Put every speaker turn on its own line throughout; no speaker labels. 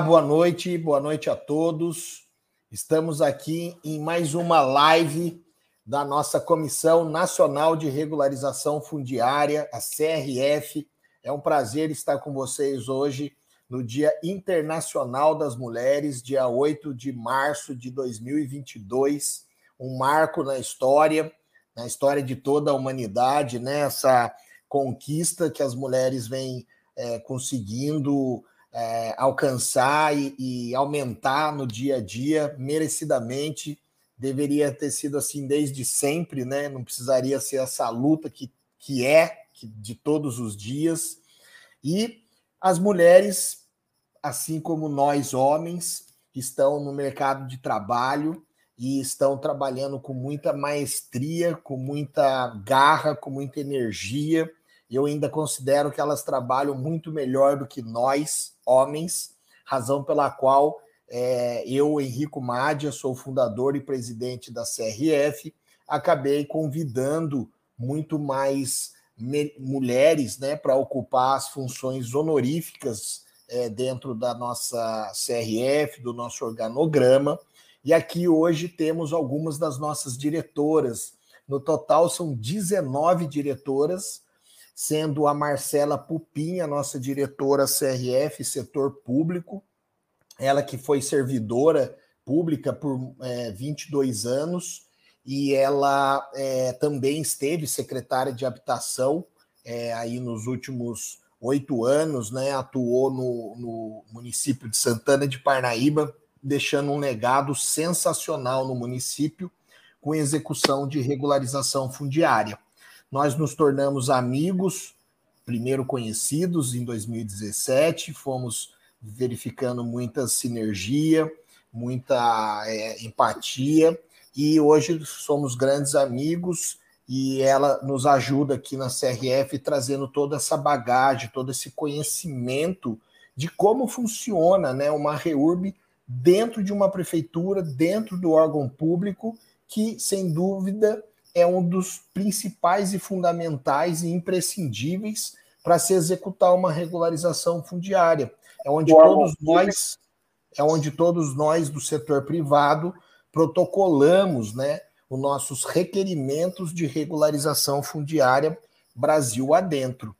Boa noite, boa noite a todos. Estamos aqui em mais uma live da nossa Comissão Nacional de Regularização Fundiária, a CRF. É um prazer estar com vocês hoje no Dia Internacional das Mulheres, dia 8 de março de 2022, um marco na história, na história de toda a humanidade, né? Essa conquista que as mulheres vêm é, conseguindo é, alcançar e, e, aumentar no dia a dia, merecidamente. Deveria ter sido assim desde sempre, né? Não precisaria ser essa luta que, que é que, de todos os dias. E as mulheres, assim como nós homens, estão no mercado de trabalho e estão trabalhando com muita maestria, com muita garra, com muita energia. Eu ainda considero que elas trabalham muito melhor do que nós, homens, razão pela qual é, eu, Henrico Mádia, sou fundador e presidente da CRF, acabei convidando muito mais mulheres né, para ocupar as funções honoríficas é, dentro da nossa CRF, do nosso organograma. E aqui hoje temos algumas das nossas diretoras. No total são 19 diretoras sendo a Marcela Pupinha, nossa diretora CRF, setor público, ela que foi servidora pública por é, 22 anos e ela é, também esteve secretária de habitação é, aí nos últimos oito anos, né? Atuou no, no município de Santana de Parnaíba, deixando um legado sensacional no município com execução de regularização fundiária. Nós nos tornamos amigos, primeiro conhecidos em 2017, fomos verificando muita sinergia, muita é, empatia, e hoje somos grandes amigos e ela nos ajuda aqui na CRF trazendo toda essa bagagem, todo esse conhecimento de como funciona né, uma REURB dentro de uma prefeitura, dentro do órgão público, que, sem dúvida, é um dos principais e fundamentais e imprescindíveis para se executar uma regularização fundiária. É onde todos nós, é onde todos nós do setor privado protocolamos, né, os nossos requerimentos de regularização fundiária Brasil adentro.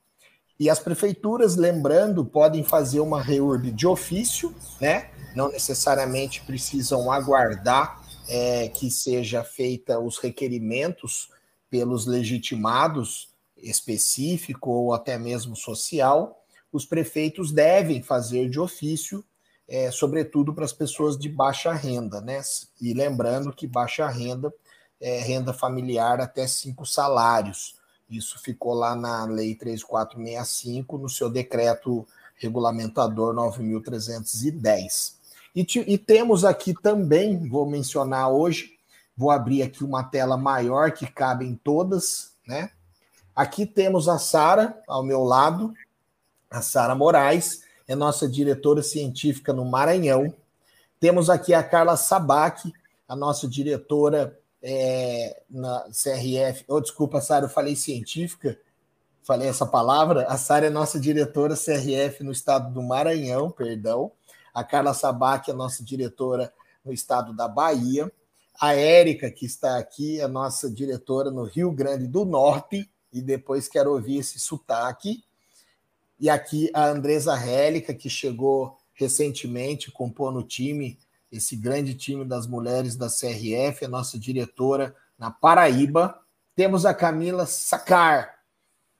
E as prefeituras, lembrando, podem fazer uma reurb de ofício, né? Não necessariamente precisam aguardar é, que seja feita os requerimentos pelos legitimados específico ou até mesmo social, os prefeitos devem fazer de ofício, é, sobretudo para as pessoas de baixa renda, né? E lembrando que baixa renda é renda familiar até cinco salários. Isso ficou lá na Lei 3465, no seu decreto regulamentador 9310. E, e temos aqui também, vou mencionar hoje, vou abrir aqui uma tela maior que cabem todas, né? Aqui temos a Sara ao meu lado, a Sara Moraes, é nossa diretora científica no Maranhão. Temos aqui a Carla Sabac, a nossa diretora é, na CRF. Oh, desculpa, Sara, eu falei científica, falei essa palavra. A Sara é nossa diretora CRF no estado do Maranhão, perdão a Carla Sabac, a nossa diretora no estado da Bahia, a Érica, que está aqui, a nossa diretora no Rio Grande do Norte, e depois quero ouvir esse sotaque. E aqui a Andresa Hélica, que chegou recentemente, compôs no time, esse grande time das mulheres da CRF, a nossa diretora na Paraíba. Temos a Camila Sacar.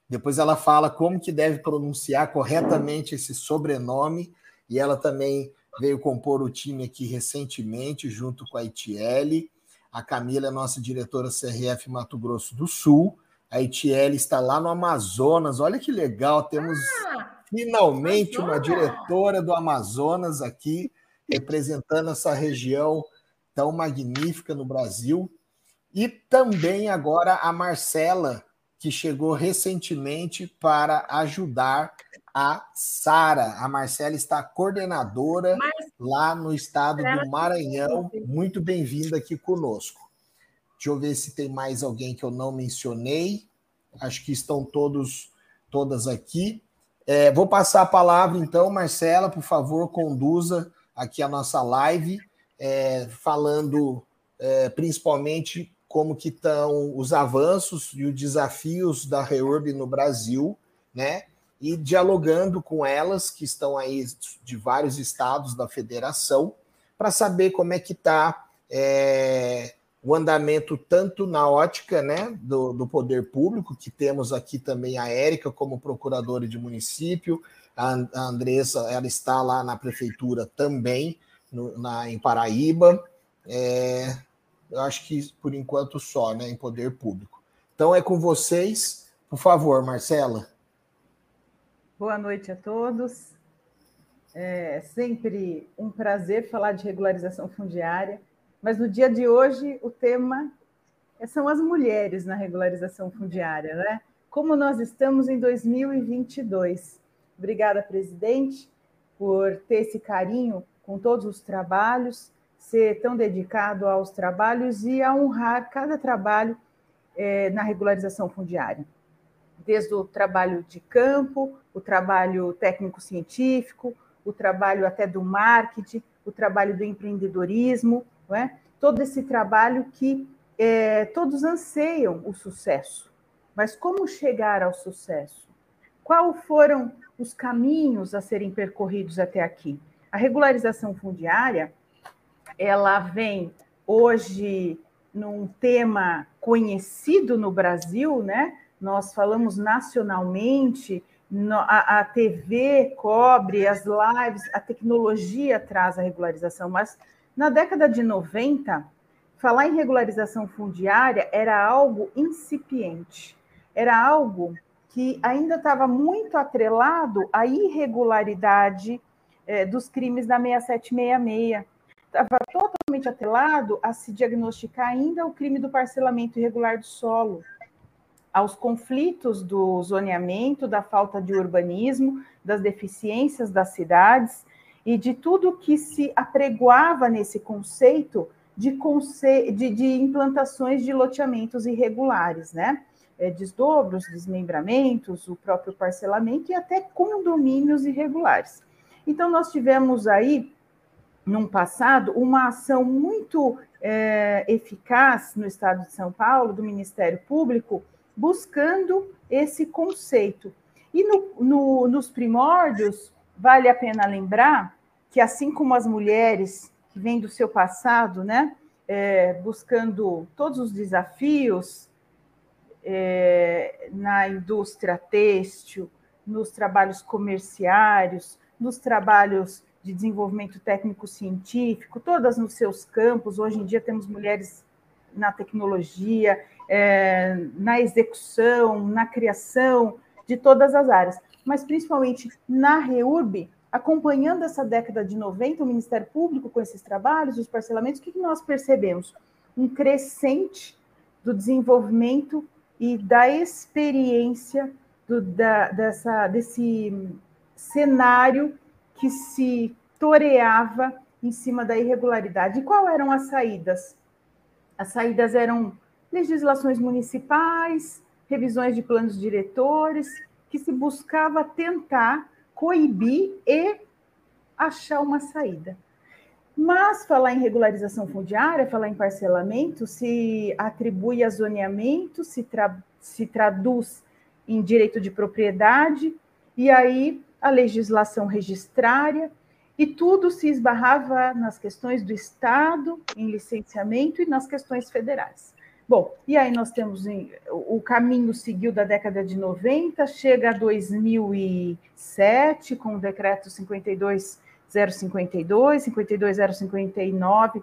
Depois ela fala como que deve pronunciar corretamente esse sobrenome e ela também veio compor o time aqui recentemente, junto com a Itiele. A Camila é nossa diretora CRF Mato Grosso do Sul. A Itiele está lá no Amazonas. Olha que legal, temos ah, finalmente uma diretora do Amazonas aqui, representando essa região tão magnífica no Brasil. E também agora a Marcela, que chegou recentemente para ajudar a Sara. A Marcela está coordenadora lá no estado do Maranhão. Muito bem-vinda aqui conosco. Deixa eu ver se tem mais alguém que eu não mencionei. Acho que estão todos, todas aqui. É, vou passar a palavra, então, Marcela, por favor, conduza aqui a nossa live, é, falando é, principalmente como que estão os avanços e os desafios da REURB no Brasil, né? E dialogando com elas, que estão aí de vários estados da federação, para saber como é que está é, o andamento tanto na ótica né, do, do, poder público, que temos aqui também a Érica como procuradora de município, a, Andressa ela está lá na prefeitura também, no, na, em Paraíba. É, eu acho que por enquanto só, né, em poder público. Então é com vocês, por favor, Marcela.
Boa noite a todos. É sempre um prazer falar de regularização fundiária. Mas no dia de hoje, o tema são as mulheres na regularização fundiária, né? Como nós estamos em 2022. Obrigada, presidente, por ter esse carinho com todos os trabalhos, ser tão dedicado aos trabalhos e a honrar cada trabalho é, na regularização fundiária. Desde o trabalho de campo, o trabalho técnico-científico, o trabalho até do marketing, o trabalho do empreendedorismo, não é? todo esse trabalho que é, todos anseiam o sucesso. Mas como chegar ao sucesso? Quais foram os caminhos a serem percorridos até aqui? A regularização fundiária, ela vem hoje num tema conhecido no Brasil, né? Nós falamos nacionalmente, a, a TV cobre as lives, a tecnologia traz a regularização, mas na década de 90, falar em regularização fundiária era algo incipiente, era algo que ainda estava muito atrelado à irregularidade é, dos crimes da 6766. Estava totalmente atrelado a se diagnosticar ainda o crime do parcelamento irregular do solo, aos conflitos do zoneamento, da falta de urbanismo, das deficiências das cidades e de tudo que se apregoava nesse conceito de, conce... de, de implantações de loteamentos irregulares, né? É, desdobros, desmembramentos, o próprio parcelamento e até condomínios irregulares. Então, nós tivemos aí, num passado, uma ação muito é, eficaz no estado de São Paulo, do Ministério Público, buscando esse conceito. E no, no, nos primórdios, vale a pena lembrar que assim como as mulheres que vêm do seu passado, né, é, buscando todos os desafios é, na indústria têxtil, nos trabalhos comerciários, nos trabalhos de desenvolvimento técnico-científico, todas nos seus campos. Hoje em dia temos mulheres na tecnologia, é, na execução, na criação de todas as áreas, mas principalmente na REURB, acompanhando essa década de 90, o Ministério Público com esses trabalhos, os parcelamentos, o que nós percebemos? Um crescente do desenvolvimento e da experiência do, da, dessa, desse cenário que se toreava em cima da irregularidade. E quais eram as saídas? As saídas eram legislações municipais, revisões de planos diretores, que se buscava tentar coibir e achar uma saída. Mas falar em regularização fundiária, falar em parcelamento, se atribui a zoneamento, se, tra se traduz em direito de propriedade, e aí a legislação registrária, e tudo se esbarrava nas questões do Estado, em licenciamento e nas questões federais. Bom, e aí nós temos o caminho seguiu da década de 90, chega a 2007 com o decreto 52052, 52059,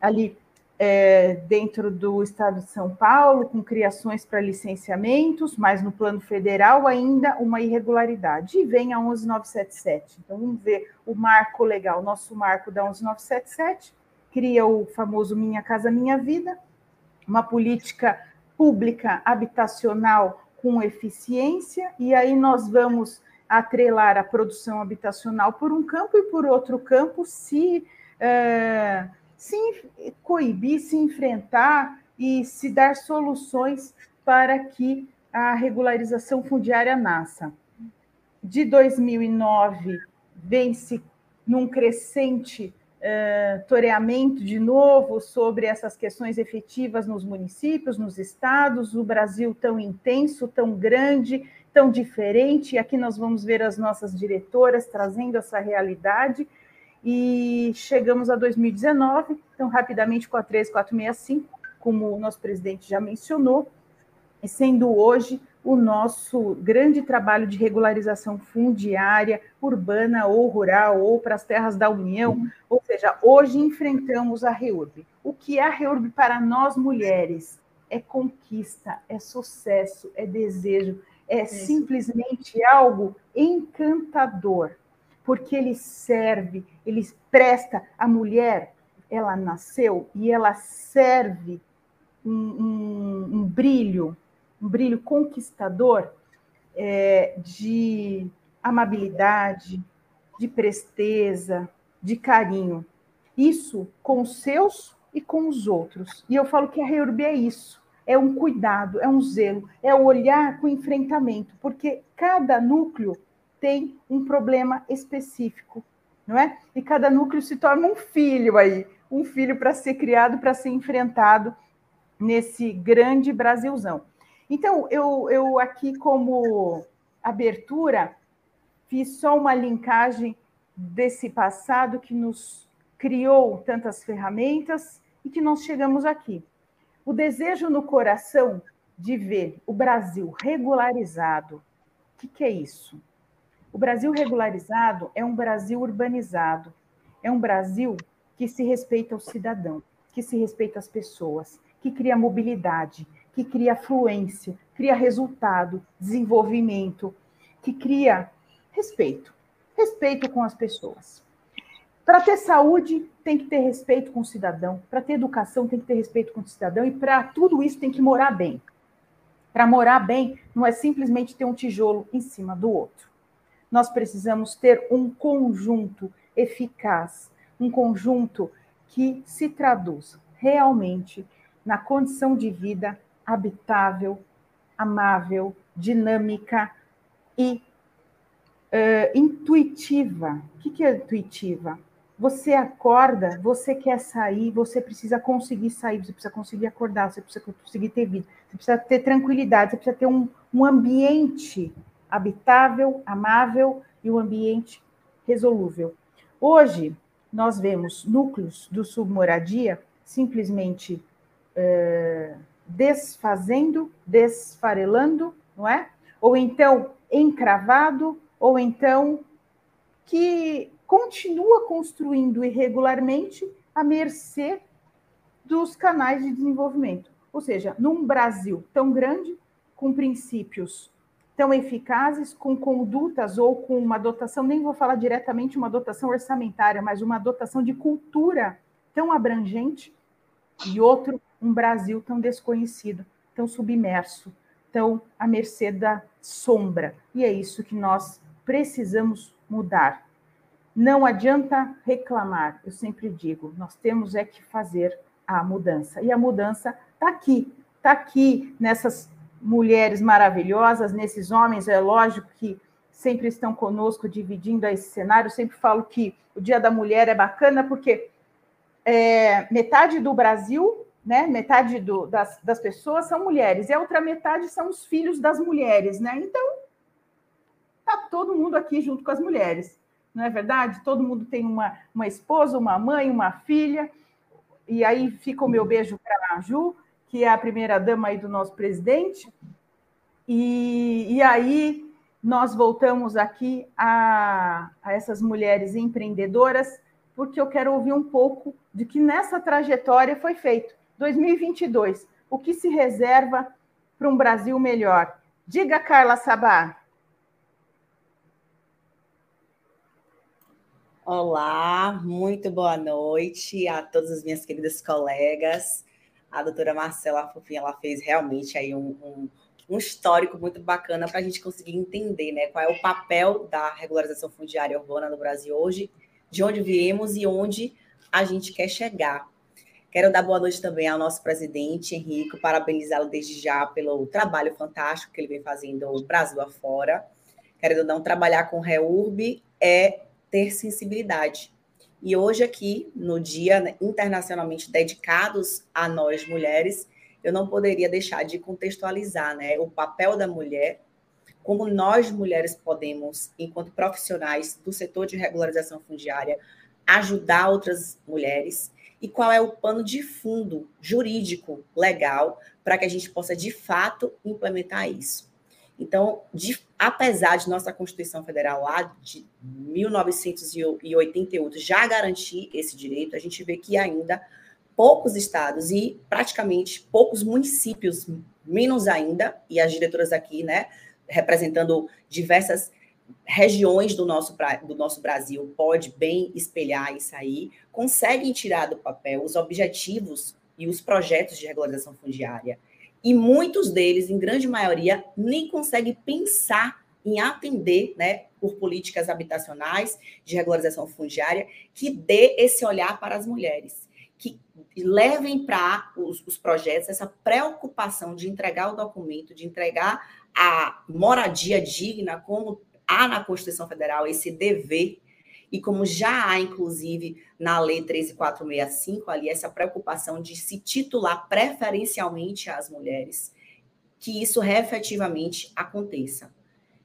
ali é, dentro do estado de São Paulo, com criações para licenciamentos, mas no plano federal ainda uma irregularidade. E vem a 11977. Então vamos ver o marco legal, nosso marco da 11977, cria o famoso Minha Casa Minha Vida uma política pública habitacional com eficiência, e aí nós vamos atrelar a produção habitacional por um campo e por outro campo se, é, se coibir, se enfrentar e se dar soluções para que a regularização fundiária nasça. de 2009 vem-se num crescente uh, toreamento de novo sobre essas questões efetivas nos municípios, nos estados, o Brasil tão intenso, tão grande, tão diferente. E aqui nós vamos ver as nossas diretoras trazendo essa realidade. E chegamos a 2019, então, rapidamente com a 13465, como o nosso presidente já mencionou, e sendo hoje o nosso grande trabalho de regularização fundiária, urbana ou rural, ou para as terras da União. Ou seja, hoje enfrentamos a REURB. O que é a REURB para nós mulheres? É conquista, é sucesso, é desejo, é simplesmente algo encantador, porque ele serve, ele presta a mulher, ela nasceu e ela serve um, um, um brilho, um brilho conquistador é, de amabilidade, de presteza, de carinho. Isso com os seus e com os outros. E eu falo que a Reurb é isso. É um cuidado, é um zelo, é o olhar com enfrentamento, porque cada núcleo tem um problema específico, não é? E cada núcleo se torna um filho aí, um filho para ser criado, para ser enfrentado nesse grande Brasilzão. Então, eu, eu aqui, como abertura, fiz só uma linkagem desse passado que nos criou tantas ferramentas e que nós chegamos aqui. O desejo no coração de ver o Brasil regularizado. O que, que é isso? O Brasil regularizado é um Brasil urbanizado, é um Brasil que se respeita o cidadão, que se respeita as pessoas, que cria mobilidade, que cria fluência, cria resultado, desenvolvimento, que cria respeito, respeito com as pessoas. Para ter saúde, tem que ter respeito com o cidadão. Para ter educação, tem que ter respeito com o cidadão. E para tudo isso, tem que morar bem. Para morar bem, não é simplesmente ter um tijolo em cima do outro. Nós precisamos ter um conjunto eficaz, um conjunto que se traduz realmente na condição de vida habitável, amável, dinâmica e uh, intuitiva. O que é intuitiva? Você acorda, você quer sair, você precisa conseguir sair, você precisa conseguir acordar, você precisa conseguir ter vida, você precisa ter tranquilidade, você precisa ter um, um ambiente habitável, amável e um ambiente resolúvel. Hoje, nós vemos núcleos do submoradia simplesmente é, desfazendo, desfarelando, não é? Ou então encravado, ou então que continua construindo irregularmente à mercê dos canais de desenvolvimento. Ou seja, num Brasil tão grande, com princípios tão eficazes, com condutas ou com uma dotação, nem vou falar diretamente uma dotação orçamentária, mas uma dotação de cultura tão abrangente, e outro, um Brasil tão desconhecido, tão submerso, tão à mercê da sombra. E é isso que nós precisamos mudar. Não adianta reclamar, eu sempre digo, nós temos é que fazer a mudança. E a mudança está aqui, está aqui nessas mulheres maravilhosas, nesses homens, é lógico que sempre estão conosco dividindo esse cenário. Eu sempre falo que o Dia da Mulher é bacana porque é, metade do Brasil, né, metade do, das, das pessoas são mulheres, e a outra metade são os filhos das mulheres, né? Então, tá todo mundo aqui junto com as mulheres, não é verdade? Todo mundo tem uma, uma esposa, uma mãe, uma filha, e aí fica o meu beijo para a Ju, que é a primeira dama aí do nosso presidente. E, e aí nós voltamos aqui a, a essas mulheres empreendedoras, porque eu quero ouvir um pouco de que nessa trajetória foi feito. 2022, o que se reserva para um Brasil melhor? Diga, Carla Sabá.
Olá, muito boa noite a todas as minhas queridas colegas a doutora Marcela Fofinha ela fez realmente aí um, um, um histórico muito bacana para a gente conseguir entender né, qual é o papel da regularização fundiária urbana no Brasil hoje, de onde viemos e onde a gente quer chegar. Quero dar boa noite também ao nosso presidente, Henrique, parabenizá-lo desde já pelo trabalho fantástico que ele vem fazendo Brasil afora. querendo ou não, trabalhar com REURB é ter sensibilidade. E hoje aqui, no dia né, internacionalmente dedicados a nós mulheres, eu não poderia deixar de contextualizar né, o papel da mulher, como nós mulheres podemos, enquanto profissionais do setor de regularização fundiária, ajudar outras mulheres e qual é o pano de fundo jurídico, legal, para que a gente possa, de fato, implementar isso. Então, de, apesar de nossa Constituição Federal lá de 1988 já garantir esse direito, a gente vê que ainda poucos estados e praticamente poucos municípios, menos ainda, e as diretoras aqui, né, representando diversas regiões do nosso, do nosso Brasil, pode bem espelhar isso aí, conseguem tirar do papel os objetivos e os projetos de regularização fundiária. E muitos deles, em grande maioria, nem conseguem pensar em atender, né, por políticas habitacionais de regularização fundiária que dê esse olhar para as mulheres que levem para os, os projetos essa preocupação de entregar o documento, de entregar a moradia digna, como há na Constituição Federal esse dever, e como já há, inclusive, na Lei 13465, ali, essa preocupação de se titular preferencialmente às mulheres, que isso efetivamente aconteça.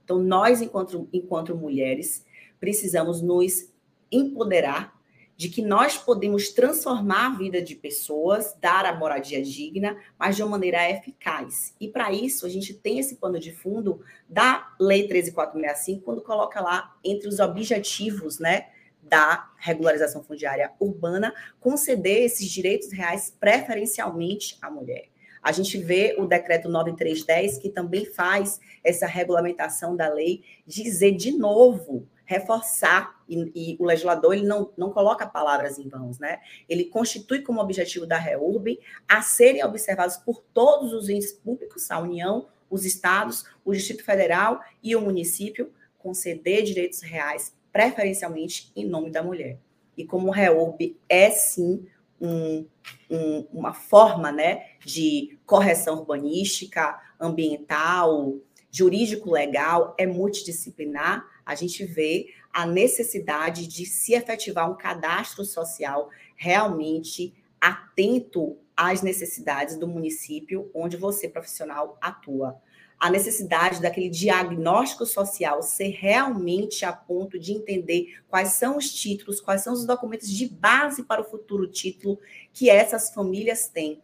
Então, nós, enquanto, enquanto mulheres, precisamos nos empoderar de que nós podemos transformar a vida de pessoas, dar a moradia digna, mas de uma maneira eficaz. E para isso, a gente tem esse pano de fundo da Lei 13465, quando coloca lá entre os objetivos, né, da regularização fundiária urbana, conceder esses direitos reais preferencialmente à mulher. A gente vê o decreto 9310, que também faz essa regulamentação da lei, dizer de novo reforçar, e, e, o legislador ele não, não coloca palavras em vãos, né? Ele constitui como objetivo da REURB a serem observados por todos os entes públicos, a União, os estados, o Distrito Federal e o município, conceder direitos reais, preferencialmente em nome da mulher. E como o REURB é, sim, um, um, uma forma né, de correção urbanística, ambiental, jurídico-legal, é multidisciplinar, a gente vê a necessidade de se efetivar um cadastro social realmente atento às necessidades do município onde você, profissional, atua. A necessidade daquele diagnóstico social ser realmente a ponto de entender quais são os títulos, quais são os documentos de base para o futuro título que essas famílias têm.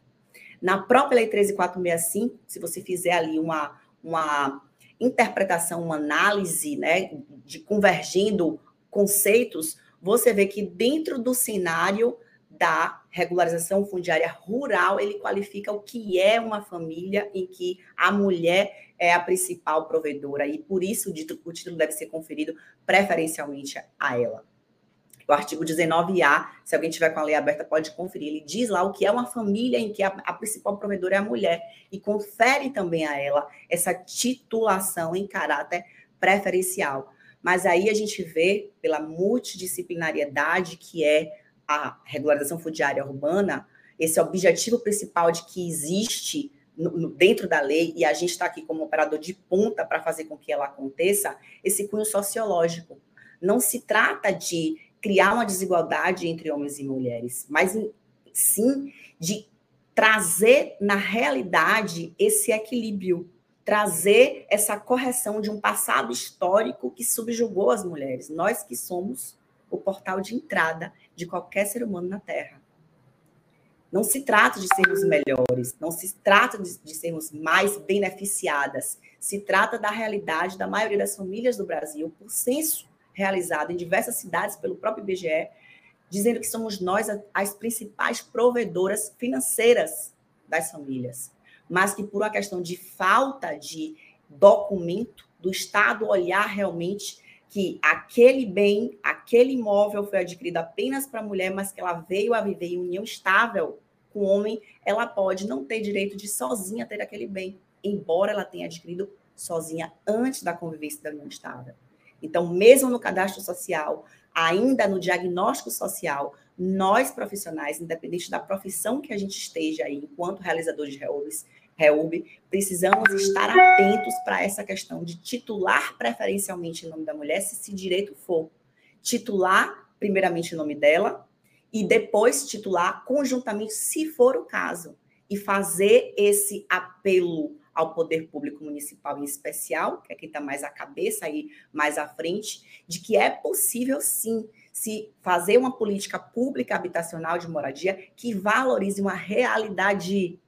Na própria Lei 13465, se você fizer ali uma, uma interpretação, uma análise, né, de convergindo conceitos, você vê que dentro do cenário da regularização fundiária rural, ele qualifica o que é uma família em que a mulher é a principal provedora. E por isso o título deve ser conferido preferencialmente a ela o artigo 19A, se alguém tiver com a lei aberta, pode conferir. Ele diz lá o que é uma família em que a, a, principal provedora é a mulher e confere também a ela essa titulação em caráter preferencial. Mas aí a gente vê, pela multidisciplinariedade que é a regularização fundiária urbana, esse objetivo principal de que existe no, no, dentro da lei, e a gente está aqui como operador de ponta para fazer com que ela aconteça, esse cunho sociológico. Não se trata de criar uma desigualdade entre homens e mulheres, mas sim de trazer na realidade esse equilíbrio, trazer essa correção de um passado histórico que subjugou as mulheres, nós que somos o portal de entrada de qualquer ser humano na Terra. Não se trata de sermos melhores, não se trata de, de, sermos mais beneficiadas, se trata da realidade da maioria das famílias do Brasil, por censo realizado em diversas cidades pelo próprio IBGE, dizendo que somos nós as principais provedoras financeiras das famílias, mas que por uma questão de falta de documento do Estado olhar realmente que aquele bem, aquele imóvel foi adquirido apenas para a mulher, mas que ela veio a viver em união estável com o homem, ela pode não ter direito de sozinha ter aquele bem, embora ela tenha adquirido sozinha antes da convivência da união estável. Então, mesmo no cadastro social, ainda no diagnóstico social, nós profissionais, independente da profissão que a gente esteja aí, enquanto realizadores de reúnes, REUB, precisamos estar atentos para essa questão de titular preferencialmente em nome da mulher, se esse direito for titular primeiramente em nome dela e depois titular conjuntamente, se for o caso, e fazer esse apelo ao poder público municipal em especial, que é quem está mais à cabeça aí, mais à frente, de que é possível sim se fazer uma política pública habitacional de moradia que valorize uma realidade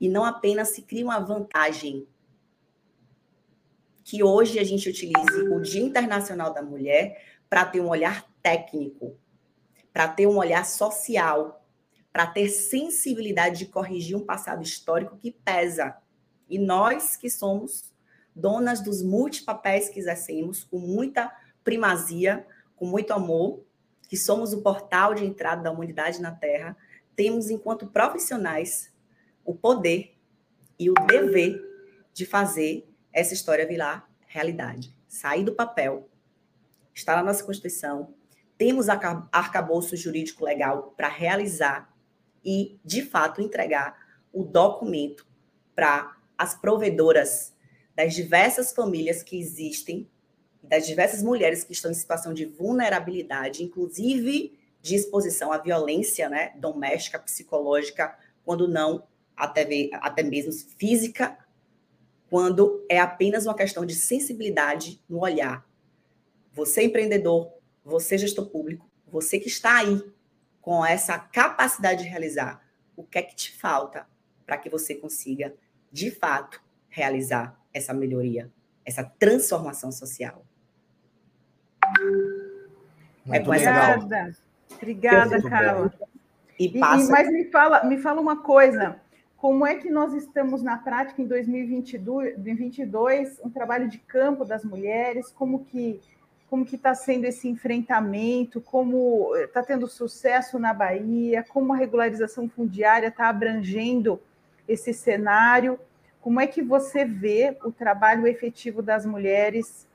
e não apenas se crie uma vantagem. Que hoje a gente utilize o Dia Internacional da Mulher para ter um olhar técnico, para ter um olhar social, para ter sensibilidade de corrigir um passado histórico que pesa e nós que somos donas dos multipapéis que exercemos com muita primazia, com muito amor, que somos o portal de entrada da humanidade na Terra, temos, enquanto profissionais, o poder e o dever de fazer essa história virar realidade. Sair do papel, está na nossa Constituição, temos arcabouço jurídico legal para realizar e, de fato, entregar o documento para as provedoras das diversas famílias que existem, das diversas mulheres que estão em situação de vulnerabilidade, inclusive de exposição à violência né, doméstica, psicológica, quando não até, até mesmo física, quando é apenas uma questão de sensibilidade no olhar. Você, empreendedor, você, gestor público, você que está aí com essa capacidade de realizar, o que é que te falta para que você consiga de fato, realizar essa melhoria, essa transformação social.
É Muito é Obrigada. Obrigada, Carla. E, passa... e, mas me fala, me fala uma coisa. Como é que nós estamos na prática em 2022, 2022 um trabalho de campo das mulheres? Como que como que está sendo esse enfrentamento? Como está tendo sucesso na Bahia? Como a regularização fundiária está abrangendo esse cenário. Como é que você vê o trabalho efetivo das mulheres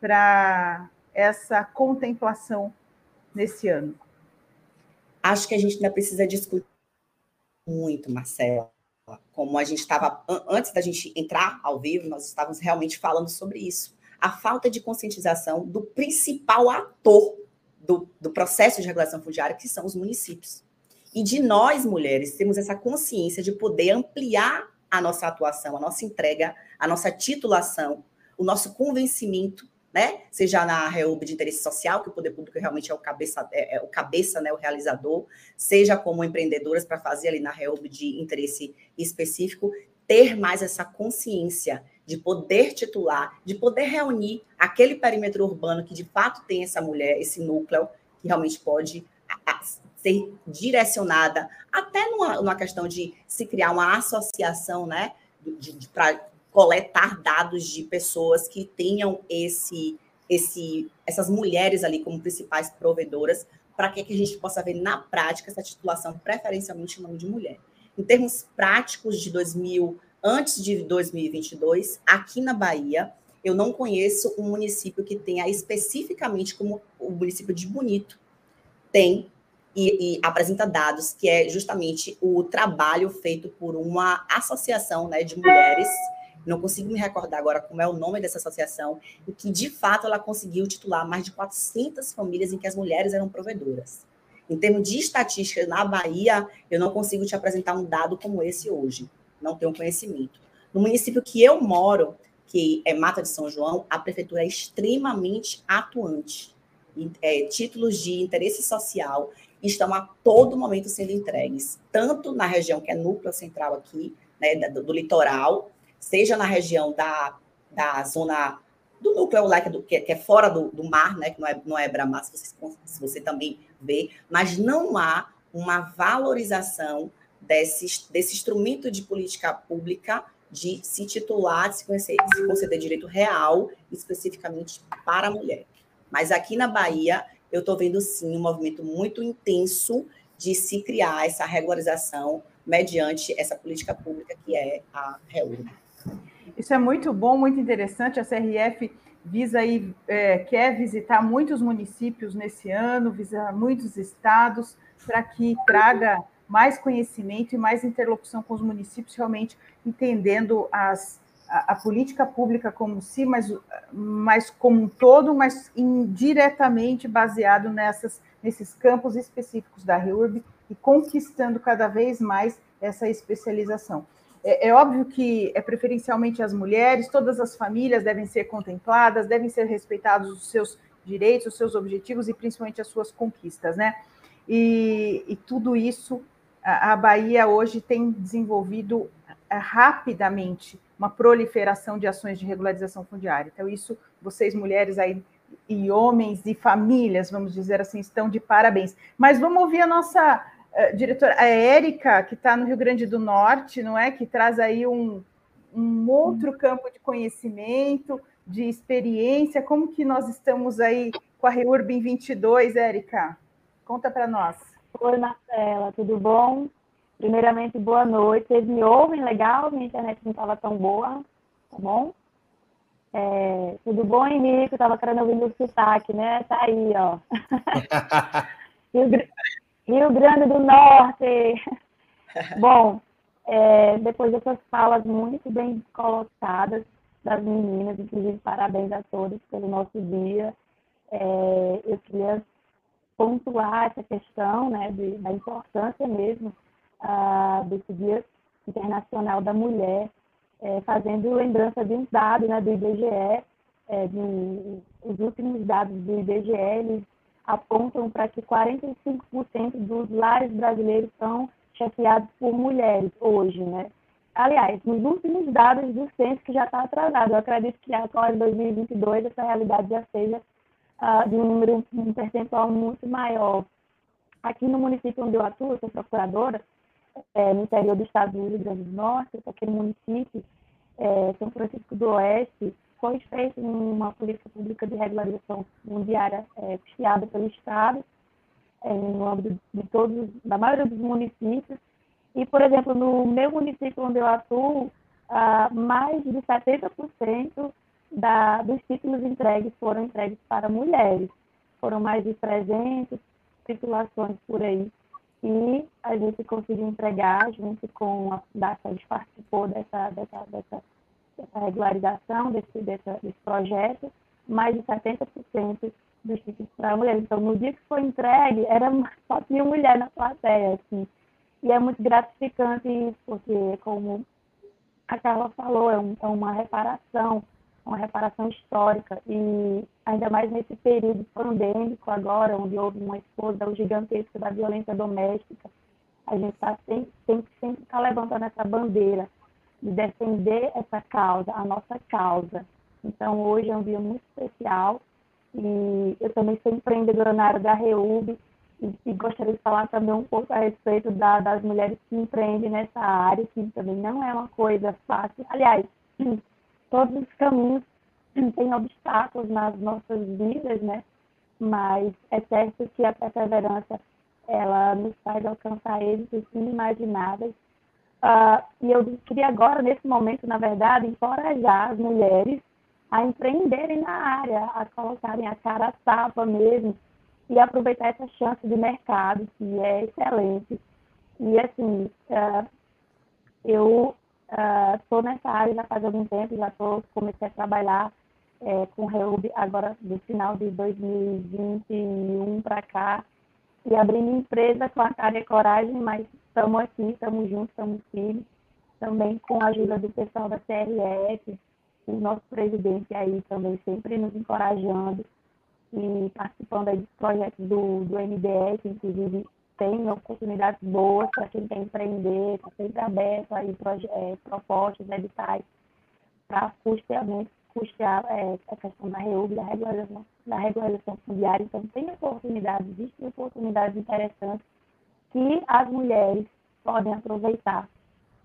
para essa contemplação nesse ano?
Acho que a gente ainda precisa discutir muito, Marcela. Como a gente estava, antes da gente entrar ao vivo, nós estávamos realmente falando sobre isso. A falta de conscientização do principal ator do, do processo de regulação fundiária, que são os municípios. E de nós, mulheres, temos essa consciência de poder ampliar a nossa atuação, a nossa entrega, a nossa titulação, o nosso convencimento, né? Seja na REUB de interesse social, que o poder público realmente é o cabeça, é, é o cabeça, né, o realizador, seja como empreendedoras para fazer ali na REUB de interesse específico, ter mais essa consciência de poder titular, de poder reunir aquele perímetro urbano que de fato tem essa mulher, esse núcleo que realmente pode ser direcionada, até numa, numa questão de se criar uma associação, né, para coletar dados de pessoas que tenham esse, esse, essas mulheres ali como principais provedoras, para que, que a gente possa ver na prática essa titulação preferencialmente em nome de mulher. Em termos práticos de 2000, antes de 2022, aqui na Bahia, eu não conheço um município que tenha especificamente como o município de Bonito tem e, e, apresenta dados, que é justamente o trabalho feito por uma associação né, de mulheres, não consigo me recordar agora como é o nome dessa associação, e que de fato ela conseguiu titular mais de 400 famílias em que as mulheres eram provedoras. Em termos de estatística, na Bahia, eu não consigo te apresentar um dado como esse hoje, não tenho conhecimento. No município que eu moro, que é Mata de São João, a prefeitura é extremamente atuante. É, títulos de interesse social estão a todo momento sendo entregues, tanto na região que é núcleo central aqui, né, do, do litoral, seja na região da, da zona do núcleo lá, que é, do, que é fora do, do, mar, né, que não é, não é Bramar, se você, se você também vê, mas não há uma valorização desse, desse instrumento de política pública de se titular, de se, conhecer, de se conceder direito real, especificamente para a mulher. Mas aqui na Bahia, eu estou vendo sim um movimento muito intenso de se criar essa regularização mediante essa política pública que é a REURB.
Isso é muito bom, muito interessante. A CRF visa aí, é, quer visitar muitos municípios nesse ano, visa muitos estados, para que traga mais conhecimento e mais interlocução com os municípios, realmente entendendo as, a, política pública como si, mas, mas como um todo, mas indiretamente baseado nessas, nesses campos específicos da REURB e conquistando cada vez mais essa especialização. É, é, óbvio que é preferencialmente as mulheres, todas as famílias devem ser contempladas, devem ser respeitados os seus direitos, os seus objetivos e principalmente as suas conquistas, né? E, e tudo isso a, a Bahia hoje tem desenvolvido é, rapidamente uma proliferação de ações de regularização fundiária. Então, isso, vocês mulheres aí e homens e famílias, vamos dizer assim, estão de parabéns. Mas vamos ouvir a nossa uh, diretora, a Érica, que está no Rio Grande do Norte, não é? Que traz aí um, um outro campo de conhecimento, de experiência. Como que nós estamos aí com a Reurb 22, Érica? Conta para nós.
Oi, Marcela, tudo bom? Primeiramente, boa noite. Vocês me ouvem legal? Minha internet não estava tão boa, tá bom? É, tudo bom, Henrique? Estava querendo ouvir o sotaque, né? Tá aí, ó. Rio, Rio, Grande do Norte. bom, é, depois dessas falas muito bem colocadas das meninas, inclusive parabéns a todos pelo nosso dia. É, eu queria pontuar essa questão né, de, da importância mesmo uh, desse Dia Internacional da Mulher, é, fazendo lembrança de um dado né, do IBGE, é, de, os últimos dados do IBGE, eles apontam para que 45% dos lares brasileiros são chefiados por mulheres hoje, né? Aliás, nos últimos dados do censo que já está atrasado, eu acredito que agora em 2022 essa realidade já seja uh, de um número, um percentual muito maior. Aqui no município onde eu atuo, sou procuradora, é, no interior do estado do Rio Grande do Norte, aquele município, é, São Francisco do Oeste, foi feita uma política pública de regularização fundiária é, criada pelo Estado, é, no âmbito de todos, da maioria dos municípios. E, por exemplo, no meu município onde eu atuo, ah, mais de 70% da, dos títulos entregues foram entregues para mulheres. Foram mais de 300 titulações por aí e a gente conseguiu entregar, junto com a DACA, a gente participou dessa, dessa, dessa, dessa regularização, desse, dessa, desse projeto, mais de 70% dos títulos para mulheres. Então, no dia que foi entregue, era só tinha mulher na plateia, assim. E é muito gratificante isso, porque, como a Carla falou, é, um, é uma reparação uma reparação histórica e ainda mais nesse período pandêmico agora, onde houve uma explosão gigantesca da violência doméstica, a gente tá sempre, sempre estar tá levantando essa bandeira de defender essa causa, a nossa causa. Então, hoje é um dia muito especial e eu também sou empreendedora na área da REUB e, e gostaria de falar também um pouco a respeito da, das mulheres que empreendem nessa área, que também não é uma coisa fácil. Aliás, todos os caminhos têm obstáculos nas nossas vidas, né? Mas é certo que a perseverança ela nos faz alcançar êxitos inimagináveis. Uh, e eu queria agora, nesse momento, na verdade, encorajar as mulheres a empreenderem na área, a colocarem a cara a tapa mesmo e aproveitar essa chance de mercado, que é excelente. E, assim, uh, eu Estou uh, nessa área já faz algum tempo, já tô, comecei a trabalhar é, com Reub agora do final de 2021 para cá. E abri minha empresa com a cara e coragem, mas estamos aqui, estamos juntos, estamos firmes, também com a ajuda do pessoal da CRF, o nosso presidente aí também sempre nos encorajando e participando aí dos projetos do, do MDS, inclusive tem oportunidades boas para quem quer empreender, está sempre aberto aí é, propostas, editais para custeamento, custear é, a questão da REUB, da regularização, da regularização fundiária. Então, tem oportunidades, existem oportunidades interessantes que as mulheres podem aproveitar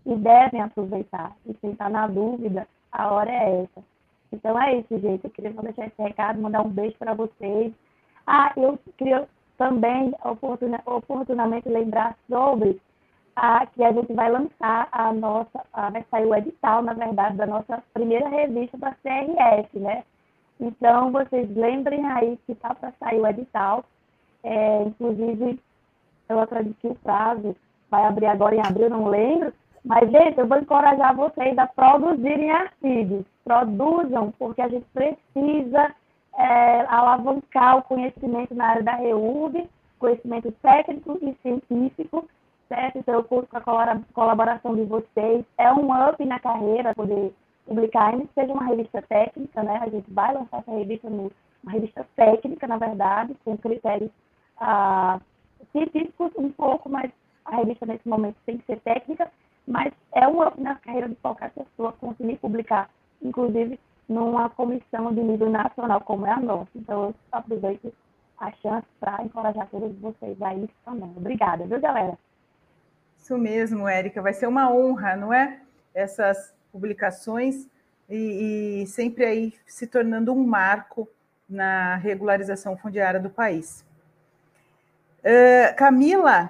e devem aproveitar. E quem está na dúvida, a hora é essa. Então é isso, gente. Eu queria só deixar esse recado, mandar um beijo para vocês. Ah, eu queria também oportuna, oportunamente lembrar sobre a, que a gente vai lançar a nossa, a, vai sair o edital, na verdade, da nossa primeira revista da CRF, né? Então, vocês lembrem aí que está para sair o edital. É, inclusive, eu acredito que o prazo vai abrir agora em abril, não lembro. Mas, gente, eu vou encorajar vocês a produzirem artigos. Produzam, porque a gente precisa é, alavancar o conhecimento na área da REUB, conhecimento técnico e científico, certo? Então, eu curso com a colaboração de vocês. É um up na carreira poder publicar, ainda que seja uma revista técnica, né? A gente vai lançar essa revista, no, uma revista técnica, na verdade, com critérios ah, científicos um pouco, mas a revista nesse momento tem que ser técnica, mas é um up na carreira de qualquer pessoa conseguir publicar, inclusive numa comissão de nível nacional como é a nossa. Então, eu aproveito a chance para encorajar todos vocês a isso também. Obrigada, viu, galera?
Isso mesmo, Érica. Vai ser uma honra, não é? Essas publicações e, e sempre aí se tornando um marco na regularização fundiária do país. Uh, Camila,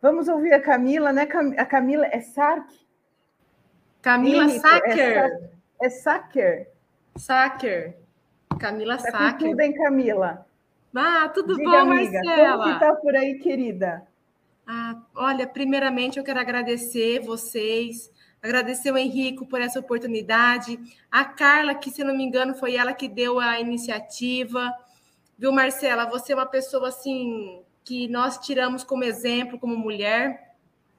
vamos ouvir a Camila, né? A Camila é Sark?
Camila Henrico,
Sacker. É, é Sacker.
Sacker. Camila tá Sacker.
Tudo bem, Camila?
Ah, tudo Diga, bom, amiga, Marcela?
Como que tá por aí, querida?
Ah, olha, primeiramente eu quero agradecer vocês, agradecer o Henrico por essa oportunidade, a Carla, que se não me engano foi ela que deu a iniciativa, viu, Marcela? Você é uma pessoa assim que nós tiramos como exemplo, como mulher,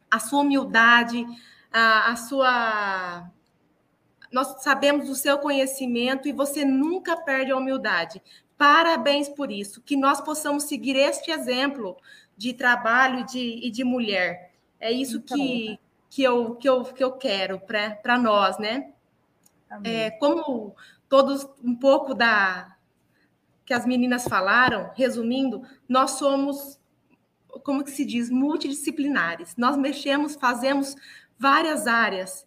a sua humildade, a, a sua. Nós sabemos do seu conhecimento e você nunca perde a humildade. Parabéns por isso, que nós possamos seguir este exemplo de trabalho de, e de mulher. É isso então, que, que, eu, que, eu, que eu quero para nós, né? É, como todos, um pouco da que as meninas falaram, resumindo, nós somos, como que se diz, multidisciplinares. Nós mexemos, fazemos várias áreas.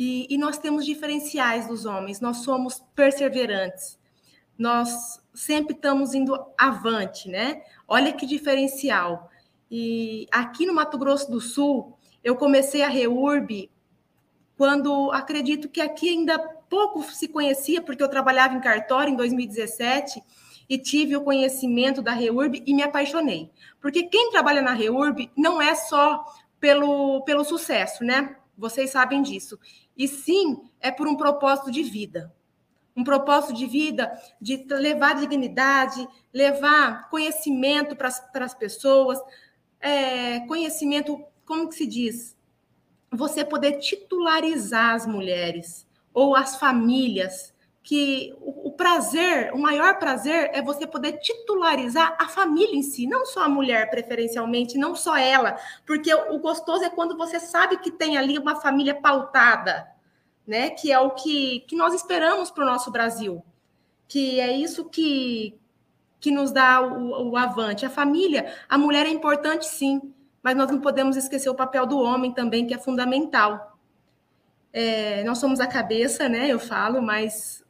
E, e nós temos diferenciais dos homens, nós somos perseverantes nós sempre estamos indo avante, né? Olha que diferencial. E aqui no Mato Grosso do Sul, eu comecei a REURB quando acredito que aqui ainda pouco se conhecia, porque eu trabalhava em cartório em 2017 e tive o conhecimento da REURB e me apaixonei. Porque quem trabalha na REURB não é só pelo, pelo sucesso, né? Vocês sabem disso. E sim, é por um propósito de vida um propósito de vida de levar dignidade, levar conhecimento para as pessoas, é, conhecimento, como que se diz? Você poder titularizar as mulheres ou as famílias, que o, prazer, o maior prazer é você poder titularizar a família em si, não só a mulher preferencialmente, não só ela, porque o gostoso é quando você sabe que tem ali uma família pautada, né? Que é o que, que nós esperamos para o nosso Brasil, que é isso que, que nos dá o, o avante. A família, a mulher é importante sim, mas nós não podemos esquecer o papel do homem também, que é fundamental. É, nós somos a cabeça, né? Eu falo, mas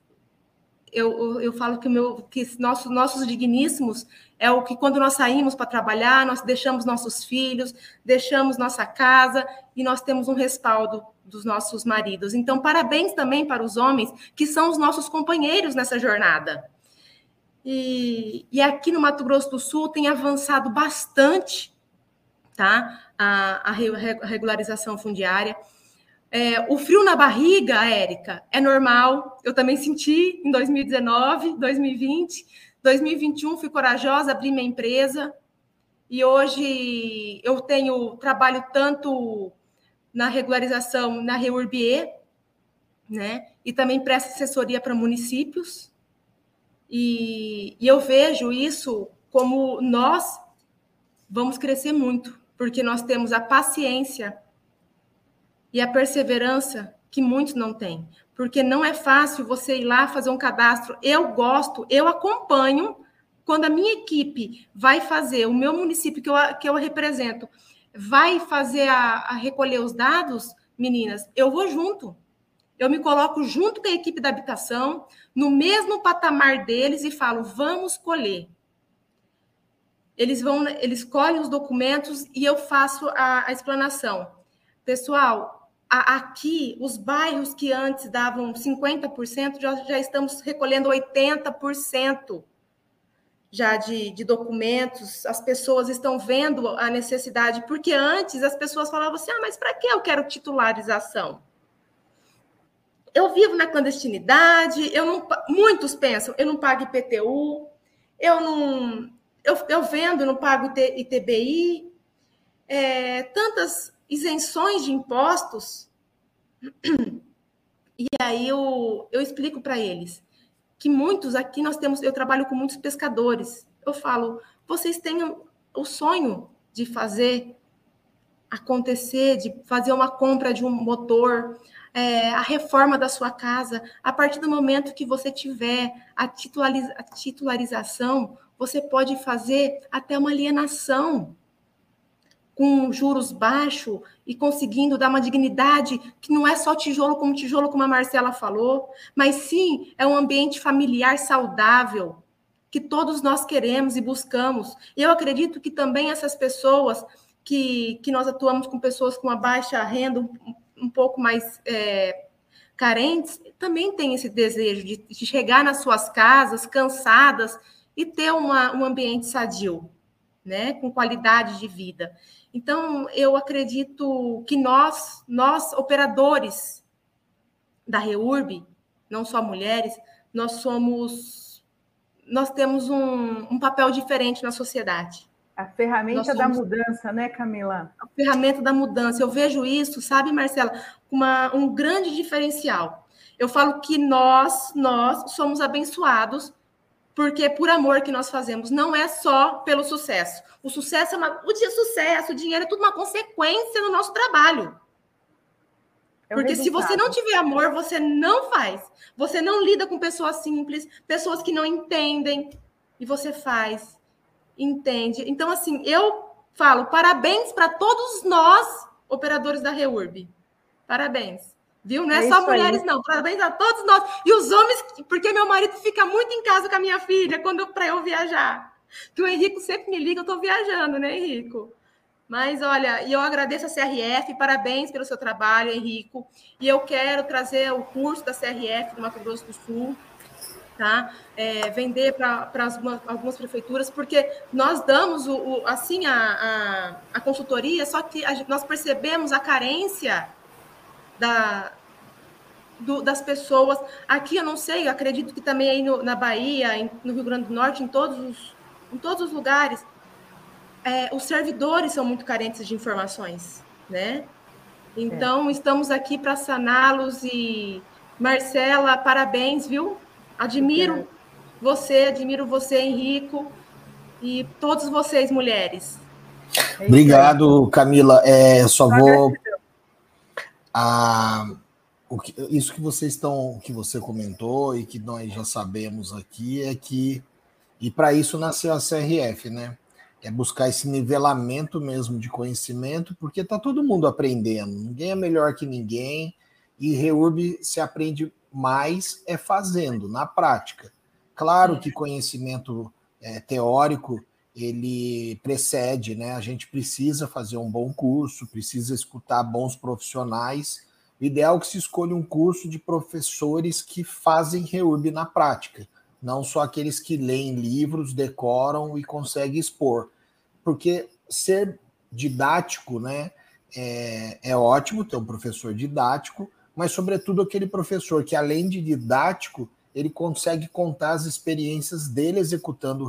eu, eu falo que, meu, que nosso, nossos digníssimos é o que quando nós saímos para trabalhar, nós deixamos nossos filhos, deixamos nossa casa e nós temos um respaldo dos nossos maridos. Então, parabéns também para os homens que são os nossos companheiros nessa jornada. E, e aqui no Mato Grosso do Sul tem avançado bastante tá? a, a regularização fundiária. É, o frio na barriga, Érica, é normal. Eu também senti em 2019, 2020, 2021 fui corajosa, abri minha empresa e hoje eu tenho trabalho tanto na regularização na REURBE, né? E também presto assessoria para municípios. E, e eu vejo isso como nós vamos crescer muito, porque nós temos a paciência e a perseverança que muitos não têm. Porque não é fácil você ir lá fazer um cadastro. Eu gosto, eu acompanho quando a minha equipe vai fazer, o meu município que eu, que eu represento, vai fazer a, a recolher os dados, meninas, eu vou junto. Eu me coloco junto com a equipe da habitação, no mesmo patamar deles e falo: vamos colher. Eles vão, eles colhem os documentos e eu faço a, a explanação. Pessoal, aqui, os bairros que antes davam 50%, já, já estamos recolhendo 80%. já de, de, documentos, as pessoas estão vendo a necessidade, porque antes as pessoas falavam assim: ah, mas para que eu quero titularização? Eu vivo na clandestinidade, eu não, muitos pensam, eu não pago IPTU, eu não. Eu, eu vendo, não pago ITBI, é, tantas isenções de impostos. E aí eu, eu explico para eles que muitos aqui nós temos, eu trabalho com muitos pescadores. Eu falo, vocês têm o sonho de fazer acontecer, de fazer uma compra de um motor, é, a reforma da sua casa. A partir do momento que você tiver a, titulariza a titularização, você pode fazer até uma alienação com juros baixos e conseguindo dar uma dignidade que não é só tijolo como tijolo, como a Marcela falou, mas sim é um ambiente familiar saudável que todos nós queremos e buscamos. Eu acredito que também essas pessoas que, que nós atuamos com pessoas com uma baixa renda, um, um pouco mais é, carentes, também têm esse desejo de, de, chegar nas suas casas cansadas e ter uma, um ambiente sadio, né, com qualidade de vida. Então, eu acredito que nós, nós operadores da REURB, não só mulheres, nós somos, nós temos um, um papel diferente na sociedade.
A ferramenta somos, da mudança, né, Camila?
A ferramenta da mudança. Eu vejo isso, sabe, Marcela, uma, um grande diferencial. Eu falo que nós, nós somos abençoados porque é por amor que nós fazemos, não é só pelo sucesso. O sucesso é uma, o dia sucesso, o dinheiro é tudo uma consequência do nosso trabalho. É porque se você não tiver amor, você não faz. Você não lida com pessoas simples, pessoas que não entendem, e você faz, entende. Então, assim, eu falo parabéns para todos nós, operadores da REURB. Parabéns. Viu? Não é, é só mulheres, aí. não. Parabéns a todos nós. E os homens, porque meu marido fica muito em casa com a minha filha quando para eu viajar. Que o Henrico sempre me liga, eu estou viajando, né, Henrico? Mas olha, e eu agradeço a CRF, parabéns pelo seu trabalho, Henrico. E eu quero trazer o curso da CRF do Mato Grosso do Sul, tá? É, vender para algumas prefeituras, porque nós damos o, o assim a, a, a, consultoria, só que a, nós percebemos a carência da, do, das pessoas. Aqui eu não sei, eu acredito que também aí no, na Bahia, em, no Rio Grande do Norte, em todos os, em todos os lugares, é, os servidores são muito carentes de informações, né? Então, é. estamos aqui para saná-los e Marcela, parabéns, viu? Admiro você, admiro você, Henrico, e todos vocês, mulheres.
Obrigado, Camila. É, só vou a, o que, isso que vocês estão, que você comentou e que nós já sabemos aqui é que e para isso nasceu a CRF, né? É buscar esse nivelamento mesmo de conhecimento, porque está todo mundo aprendendo, ninguém é melhor que ninguém, e REURB se aprende mais é fazendo, na prática. Claro que conhecimento é, teórico ele precede, né? A gente precisa fazer um bom curso, precisa escutar bons profissionais. O ideal é que se escolha um curso de professores que fazem REURB na prática, não só aqueles que leem livros, decoram e conseguem expor. Porque ser didático, né, é, é ótimo ter um professor didático, mas sobretudo aquele professor que além de didático, ele consegue contar as experiências dele executando o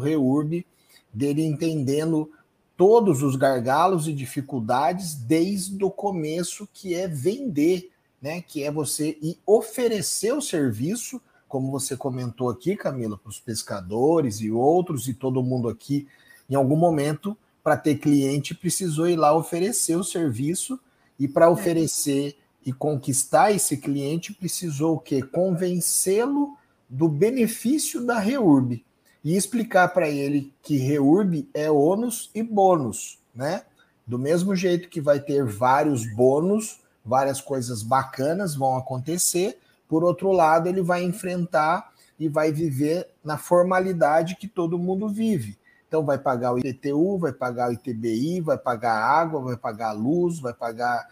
dele entendendo todos os gargalos e dificuldades desde o começo, que é vender, né? Que é você oferecer o serviço, como você comentou aqui, Camila, para os pescadores e outros, e todo mundo aqui, em algum momento, para ter cliente, precisou ir lá oferecer o serviço, e para é. oferecer e conquistar esse cliente, precisou o quê? Convencê-lo do benefício da REURB e explicar para ele que reurb é ônus e bônus, né? Do mesmo jeito que vai ter vários bônus, várias coisas bacanas vão acontecer, por outro lado, ele vai enfrentar e vai viver na formalidade que todo mundo vive. Então, vai pagar o IPTU, vai pagar o ITBI, vai pagar água, vai pagar luz, vai pagar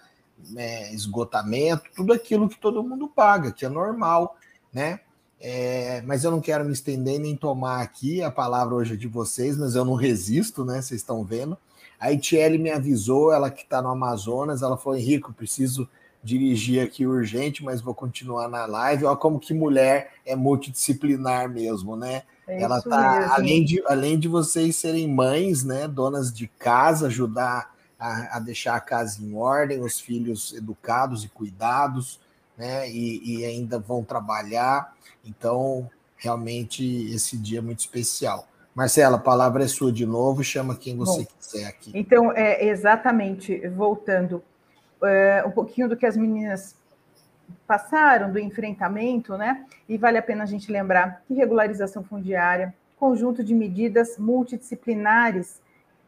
é, esgotamento, tudo aquilo que todo mundo paga, que é normal, né? É, mas eu não quero me estender nem tomar aqui a palavra hoje de vocês, mas eu não resisto, né? Vocês estão vendo. A Itiele me avisou, ela que está no Amazonas, ela falou: Henrico, preciso dirigir aqui urgente, mas vou continuar na live. Olha como que mulher é multidisciplinar mesmo, né? É ela tá, além de, além de vocês serem mães, né, donas de casa, ajudar a, a deixar a casa em ordem, os filhos educados e cuidados, né, e, e ainda vão trabalhar. Então, realmente, esse dia é muito especial. Marcela, a palavra é sua de novo, chama quem você Bom, quiser aqui.
Então, é, exatamente, voltando é, um pouquinho do que as meninas passaram, do enfrentamento, né? E vale a pena a gente lembrar que regularização fundiária, conjunto de medidas multidisciplinares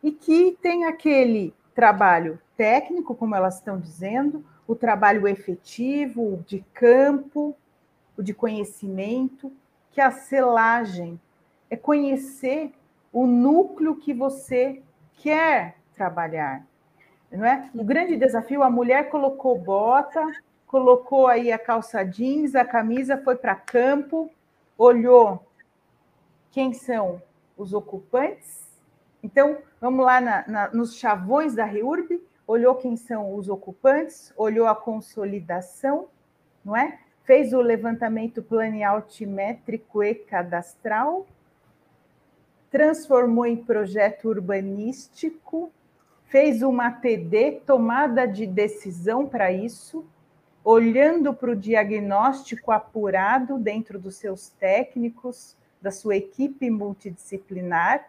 e que tem aquele trabalho técnico, como elas estão dizendo, o trabalho efetivo, de campo, o de conhecimento, que a selagem é conhecer o núcleo que você quer trabalhar. Não é? O grande desafio, a mulher colocou bota, colocou aí a calça jeans, a camisa, foi para campo, olhou quem são os ocupantes. Então, vamos lá na, na, nos chavões da REURB, olhou quem são os ocupantes, olhou a consolidação, não é? Fez o levantamento planial altimétrico e cadastral, transformou em projeto urbanístico, fez uma TD, tomada de decisão para isso, olhando para o diagnóstico apurado dentro dos seus técnicos, da sua equipe multidisciplinar,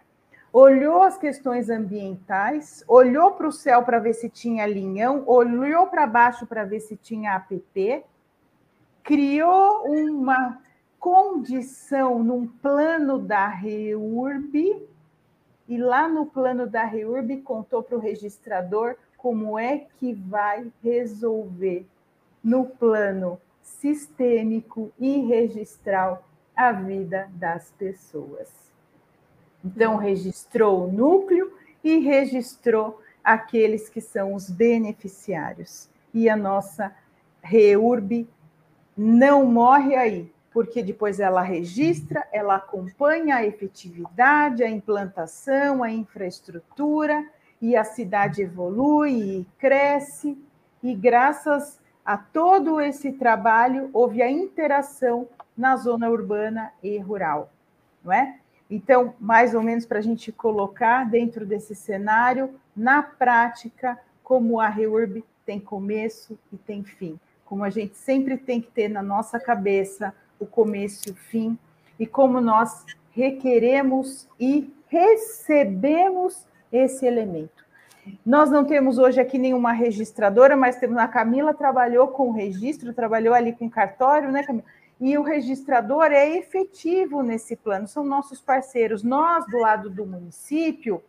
olhou as questões ambientais, olhou para o céu para ver se tinha linhão, olhou para baixo para ver se tinha APP, criou uma condição num plano da REURB, e lá no plano da REURB contou para o registrador como é que vai resolver no plano sistêmico e registral a vida das pessoas. Então, registrou o núcleo e registrou aqueles que são os beneficiários. E a nossa REURB não morre aí, porque depois ela registra, ela acompanha a efetividade, a implantação, a infraestrutura, e a cidade evolui e cresce, e graças a todo esse trabalho houve a interação na zona urbana e rural, não é? Então, mais ou menos para a gente colocar dentro desse cenário, na prática, como a REURB tem começo e tem fim. Como a gente sempre tem que ter na nossa cabeça o começo e o fim, e como nós requeremos e recebemos esse elemento. Nós não temos hoje aqui nenhuma registradora, mas temos a Camila trabalhou com registro, trabalhou ali com cartório, né, Camila? e o registrador é efetivo nesse plano, são nossos parceiros. Nós, do lado do município,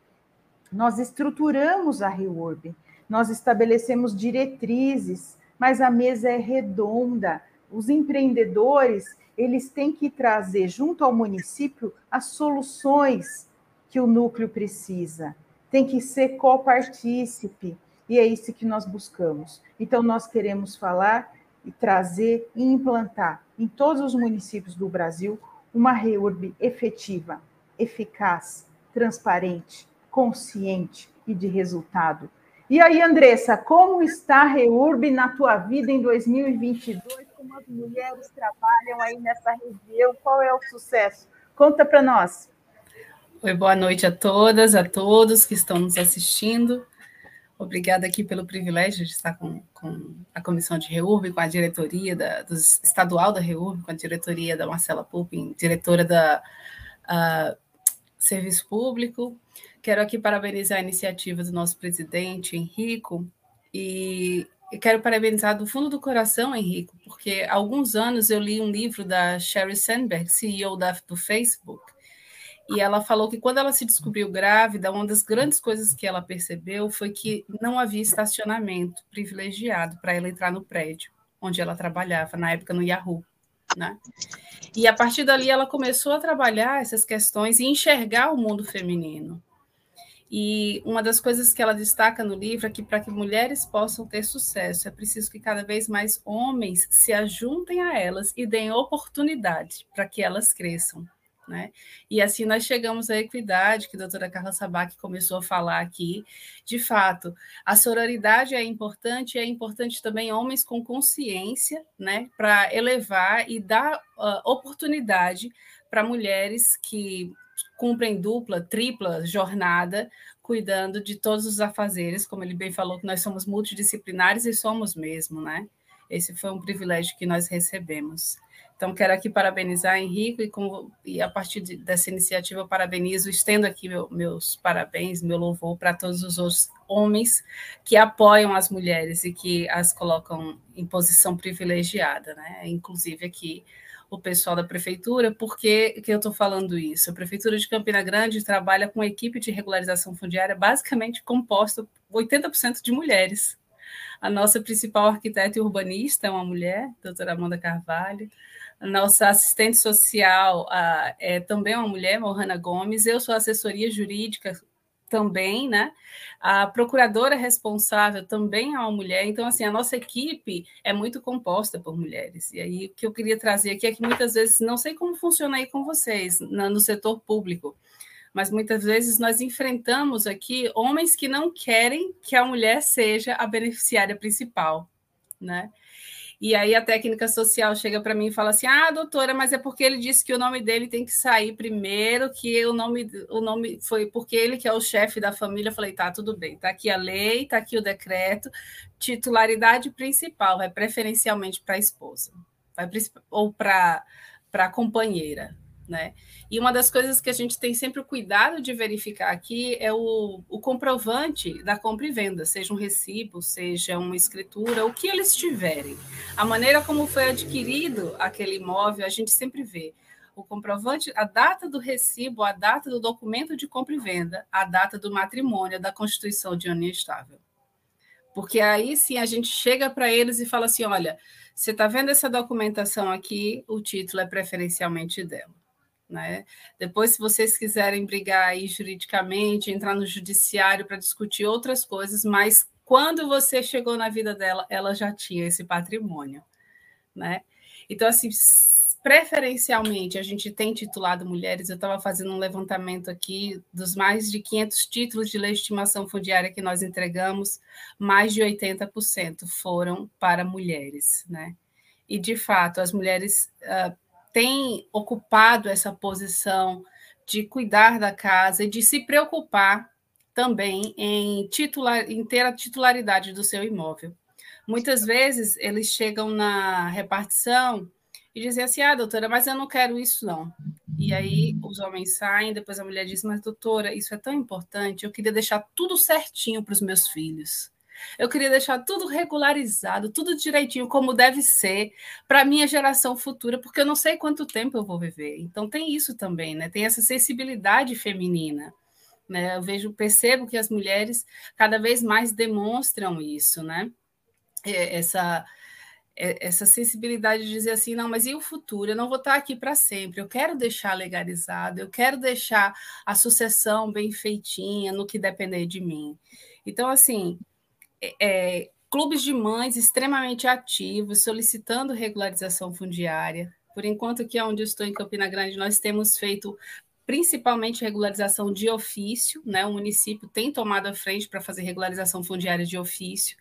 nós estruturamos a REURB, nós estabelecemos diretrizes, mas a mesa é redonda. Os empreendedores, eles têm que trazer junto ao município as soluções que o núcleo precisa. Tem que ser copartícipe, e é isso que nós buscamos. Então, nós queremos falar e trazer e implantar em todos os municípios do Brasil uma REURB efetiva, eficaz, transparente, consciente e de resultado. E aí, Andressa, como está a REURB na tua vida em 2022? Como as mulheres trabalham aí nessa região? Qual é o sucesso? Conta para nós.
Oi, boa noite a todas, a todos que estão nos assistindo. Obrigada aqui pelo privilégio de estar com, com a comissão de REURB, com a diretoria da, do estadual da REURB, com a diretoria da Marcela Pupin, diretora da uh, Serviço Público. Quero aqui parabenizar a iniciativa do nosso presidente, Henrico, e quero parabenizar do fundo do coração, Henrico, porque há alguns anos eu li um livro da Sherry Sandberg, CEO da, do Facebook, e ela falou que quando ela se descobriu grávida, uma das grandes coisas que ela percebeu foi que não havia estacionamento privilegiado para ela entrar no prédio onde ela trabalhava, na época no Yahoo. Né? E a partir dali ela começou a trabalhar essas questões e enxergar o mundo feminino. E uma das coisas que ela destaca no livro é que para que mulheres possam ter sucesso, é preciso que cada vez mais homens se ajuntem a elas e deem oportunidade para que elas cresçam. Né? E assim nós chegamos à equidade, que a doutora Carla Sabac começou a falar aqui. De fato, a sororidade é importante, é importante também homens com consciência, né, para elevar e dar uh, oportunidade para mulheres que cumprem dupla, tripla jornada, cuidando de todos os afazeres, como ele bem falou, que nós somos multidisciplinares e somos mesmo, né? Esse foi um privilégio que nós recebemos. Então, quero aqui parabenizar Henrique e, e a partir de, dessa iniciativa, parabenizo, estendo aqui meu, meus parabéns, meu louvor para todos os outros homens que apoiam as mulheres e que as colocam em posição privilegiada, né? Inclusive aqui o pessoal da prefeitura, por que, eu estou falando isso? A prefeitura de Campina Grande trabalha com uma equipe de regularização fundiária basicamente composta 80% de mulheres. A nossa principal arquiteta e urbanista é uma mulher, doutora Amanda Carvalho. A nossa assistente social é também uma mulher, Mohana Gomes. Eu sou assessoria jurídica também, né? A procuradora responsável também é uma mulher. Então, assim, a nossa equipe é muito composta por mulheres. E aí, o que eu queria trazer aqui é que muitas vezes, não sei como funciona aí com vocês, no setor público, mas muitas vezes nós enfrentamos aqui homens que não querem que a mulher seja a beneficiária principal, né? E aí a técnica social chega para mim e fala assim: "Ah, doutora, mas é porque ele disse que o nome dele tem que sair primeiro, que o nome o nome foi porque ele que é o chefe da família". Eu falei: "Tá, tudo bem. Tá aqui a lei, tá aqui o decreto. Titularidade principal vai preferencialmente para a esposa, vai ou para para a companheira, né? E uma das coisas que a gente tem sempre o cuidado de verificar aqui é o, o comprovante da compra e venda, seja um recibo, seja uma escritura, o que eles tiverem. A maneira como foi adquirido aquele imóvel, a gente sempre vê o comprovante, a data do recibo, a data do documento de compra e venda, a data do matrimônio, da constituição de união estável. Porque aí sim a gente chega para eles e fala assim: olha, você está vendo essa documentação aqui, o título é preferencialmente dela. Né? Depois, se vocês quiserem brigar aí juridicamente, entrar no judiciário para discutir outras coisas, mas quando você chegou na vida dela, ela já tinha esse patrimônio. Né? Então, assim, preferencialmente, a gente tem titulado mulheres. Eu estava fazendo um levantamento aqui dos mais de 500 títulos de legitimação fundiária que nós entregamos, mais de 80% foram para mulheres. Né? E, de fato, as mulheres uh, tem ocupado essa posição de cuidar da casa e de se preocupar também em, titular, em ter a titularidade do seu imóvel. Muitas vezes eles chegam na repartição e dizem assim: ah, doutora, mas eu não quero isso, não. E aí os homens saem, depois a mulher diz: mas doutora, isso é tão importante, eu queria deixar tudo certinho para os meus filhos. Eu queria deixar tudo regularizado, tudo direitinho, como deve ser, para a minha geração futura, porque eu não sei quanto tempo eu vou viver. Então, tem isso também, né? Tem essa sensibilidade feminina. Né? Eu vejo, percebo que as mulheres cada vez mais demonstram isso, né? Essa essa sensibilidade de dizer assim, não, mas e o futuro? Eu não vou estar aqui para sempre. Eu quero deixar legalizado, eu quero deixar a sucessão bem feitinha no que depender de mim. Então, assim, é, clubes de mães extremamente ativos, solicitando regularização fundiária. Por enquanto, aqui onde eu estou, em Campina Grande, nós temos feito principalmente regularização de ofício, né? O município tem tomado a frente para fazer regularização fundiária de ofício.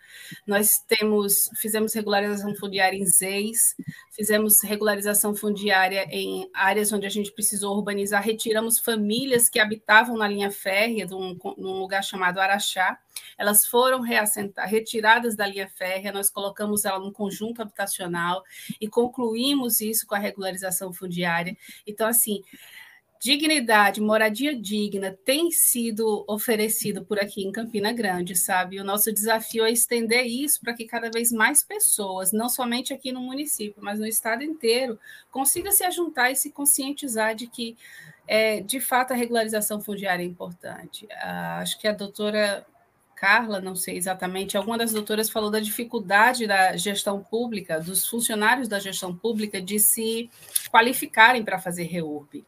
Nós temos, fizemos regularização fundiária em ZEIS, fizemos regularização fundiária em áreas onde a gente precisou urbanizar, retiramos famílias que habitavam na linha férrea, num, num lugar chamado Araxá. Elas foram reassentar, retiradas da linha férrea, nós colocamos ela num conjunto habitacional e concluímos isso com a regularização fundiária. Então, assim, dignidade, moradia digna tem sido oferecido por aqui em Campina Grande, sabe? O nosso desafio é estender isso para que cada vez mais pessoas, não somente aqui no município, mas no estado inteiro, consigam se ajuntar e se conscientizar de que, é, de fato, a regularização fundiária é importante. Ah, acho que a doutora Carla, não sei exatamente, alguma das doutoras falou da dificuldade da gestão pública, dos funcionários da gestão pública, de se qualificarem para fazer reurb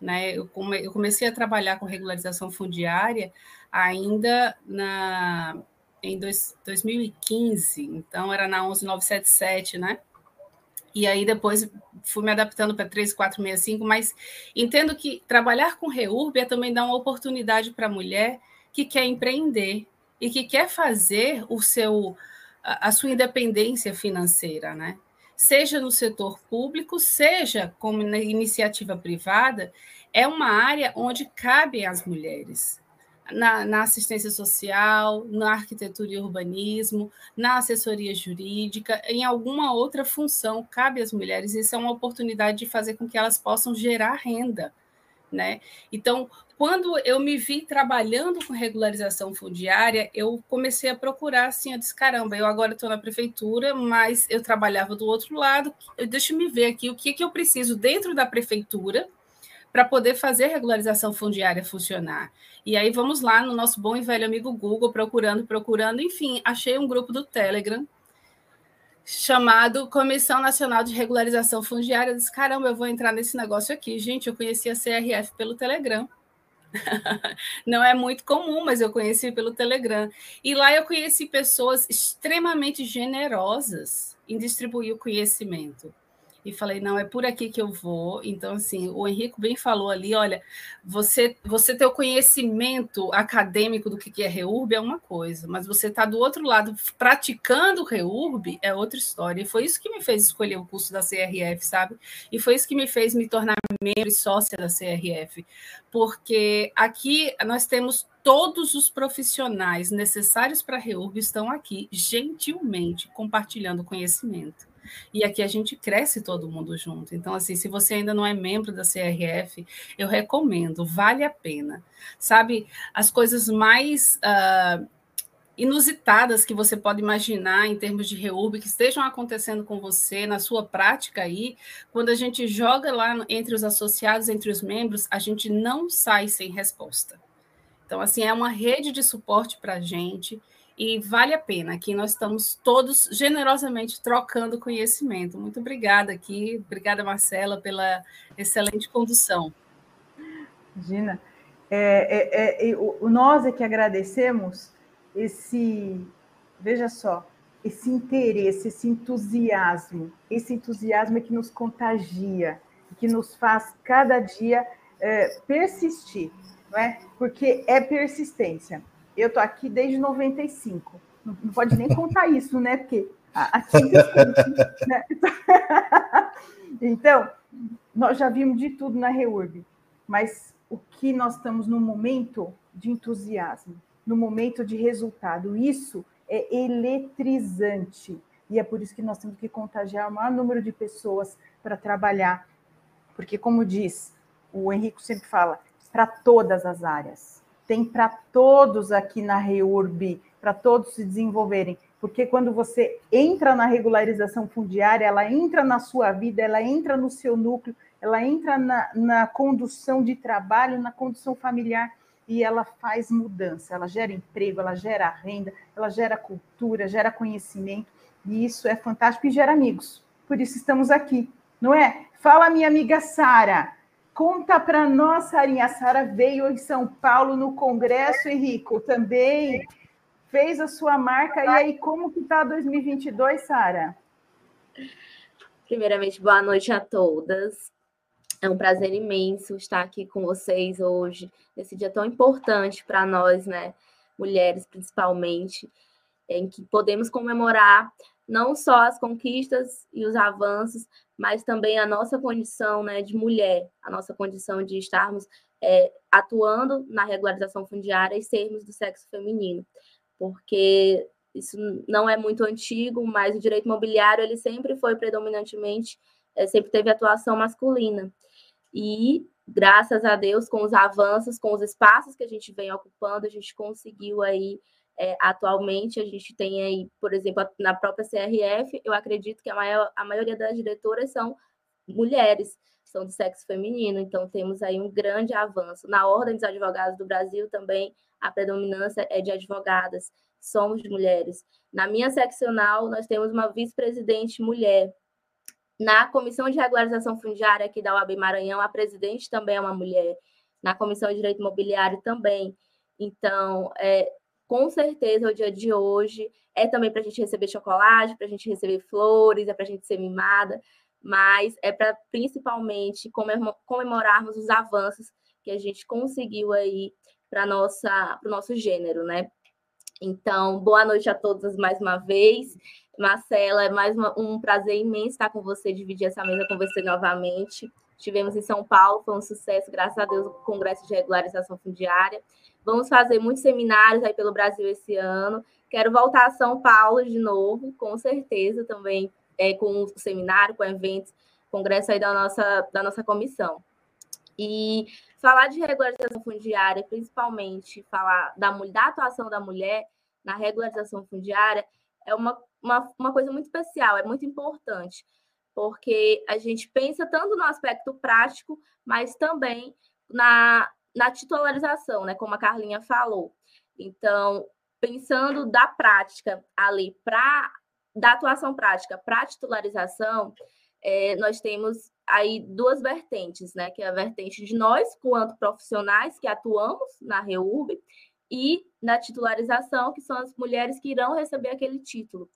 Né? Eu, come, eu comecei a trabalhar com regularização fundiária ainda na, em dois, 2015, então era na 11977, né? E aí depois fui me adaptando para 3465, mas entendo que trabalhar com REURB é também dar uma oportunidade para a mulher que quer empreender e que quer fazer o seu a, a sua independência financeira, né? Seja no setor público, seja como na iniciativa privada, é uma área onde cabem as mulheres na, na, assistência social, na arquitetura e urbanismo, na assessoria jurídica, em alguma outra função cabe às mulheres. Isso é uma oportunidade de fazer com que elas possam gerar renda. Né? Então, quando eu me vi trabalhando com regularização fundiária, eu comecei a procurar assim, eu disse, caramba, eu agora estou na prefeitura, mas eu trabalhava do outro lado, deixa eu me ver aqui o que, que eu preciso dentro da prefeitura para poder fazer regularização fundiária funcionar. E aí vamos lá no nosso bom e velho amigo Google, procurando, procurando, enfim, achei um grupo do Telegram chamado Comissão Nacional de Regularização Fundiária. Eu disse, caramba, eu vou entrar nesse negócio aqui. Gente, eu conheci a CRF pelo Telegram. Não é muito comum, mas eu conheci pelo Telegram. E lá eu conheci pessoas extremamente generosas em distribuir o conhecimento e falei, não, é por aqui que eu vou. Então, assim, o Henrique bem falou ali, olha, você, você ter o conhecimento acadêmico do que é REURB é uma coisa, mas você está do outro lado praticando REURB é outra história. E foi isso que me fez escolher o curso da CRF, sabe? E foi isso que me fez me tornar membro e sócia da CRF, porque aqui nós temos todos os profissionais necessários para REURB estão aqui, gentilmente, compartilhando conhecimento. E aqui a gente cresce todo mundo junto. Então, assim, se você ainda não é membro da CRF, eu recomendo, vale a pena. Sabe, as coisas mais. Uh, inusitadas que você pode imaginar em termos de reúbe que estejam acontecendo com você na sua prática aí, quando a gente joga lá entre os associados, entre os membros, a gente não sai sem resposta. Então, assim, é uma rede de suporte para a gente e vale a pena. Aqui nós estamos todos generosamente trocando conhecimento. Muito obrigada aqui, obrigada Marcela pela excelente condução.
Gina, é, é, é, o, nós é que agradecemos esse, veja só, esse interesse, esse entusiasmo, esse entusiasmo é que nos contagia, que nos faz cada dia é, persistir, não é? Porque é persistência eu tô aqui desde 95. Não, pode nem contar isso, né? Porque aqui né? Então, nós já vimos de tudo na REURB, mas o que nós estamos no momento de entusiasmo, no momento de resultado, isso é eletrizante. E é por isso que nós temos que contagiar o maior número de pessoas para trabalhar. Porque, como diz, o Henrico sempre fala, para todas as áreas tem para todos aqui na REURB, para todos se desenvolverem. Porque quando você entra na regularização fundiária, ela entra na sua vida, ela entra no seu núcleo, ela entra na, na condução de trabalho, na condução familiar e ela faz mudança, ela gera emprego, ela gera renda, ela gera cultura, gera conhecimento, e isso é fantástico e gera amigos. Por isso estamos aqui, não é? Fala, minha amiga Sara. Conta para nós, Sarinha. A Sara veio em São Paulo no Congresso, Henrico, também fez a sua marca. E aí, como que está 2022, Sara?
Primeiramente, boa noite a todas. É um prazer imenso estar aqui com vocês hoje, nesse dia tão importante para nós, né? Mulheres, principalmente, em que podemos comemorar não só as conquistas e os avanços, mas também a nossa condição né, de mulher, a nossa condição de estarmos é, atuando na regularização fundiária e sermos do sexo feminino, porque isso não é muito antigo, mas o direito imobiliário ele sempre foi predominantemente, é, sempre teve atuação masculina. E graças a Deus, com os avanços, com os espaços que a gente vem ocupando, a gente conseguiu aí é, atualmente a gente tem aí, por exemplo, na própria CRF, eu acredito que a, maior, a maioria das diretoras são mulheres, são do sexo feminino, então temos aí um grande avanço. Na Ordem dos Advogados do Brasil também a predominância é de advogadas, somos mulheres. Na minha seccional, nós temos uma vice-presidente mulher, Na comissão de regularização fundiária aqui da UAB Maranhão, a presidente também é uma mulher. Na comissão de direito imobiliário também. Então, é, com certeza, o dia de hoje é também para a gente receber chocolate, para a gente receber flores, é para a gente ser mimada, mas é para principalmente comemorarmos os avanços que a gente conseguiu aí para o nosso gênero, né? Então, boa noite a todos mais uma vez. Marcela, é mais uma, um prazer imenso estar com você, dividir essa mesa com você novamente. Estivemos em São Paulo, foi um sucesso, graças a Deus, o Congresso de Regularização Fundiária. Vamos fazer muitos seminários aí pelo Brasil esse ano. Quero voltar a São Paulo de novo, com certeza, também é, com o seminário, com eventos, congresso aí da nossa, da nossa comissão. E falar de regularização fundiária, principalmente falar da, da atuação da mulher na regularização fundiária, é uma, uma, uma coisa muito especial, é muito importante, porque a gente pensa tanto no aspecto prático, mas também na, na titularização, né? Como a Carlinha falou. Então, pensando da prática ali para da atuação prática para a titularização, é, nós temos aí duas vertentes, né? Que é a vertente de nós, quanto profissionais que atuamos na REURB, e na titularização, que são as mulheres que irão receber aquele título.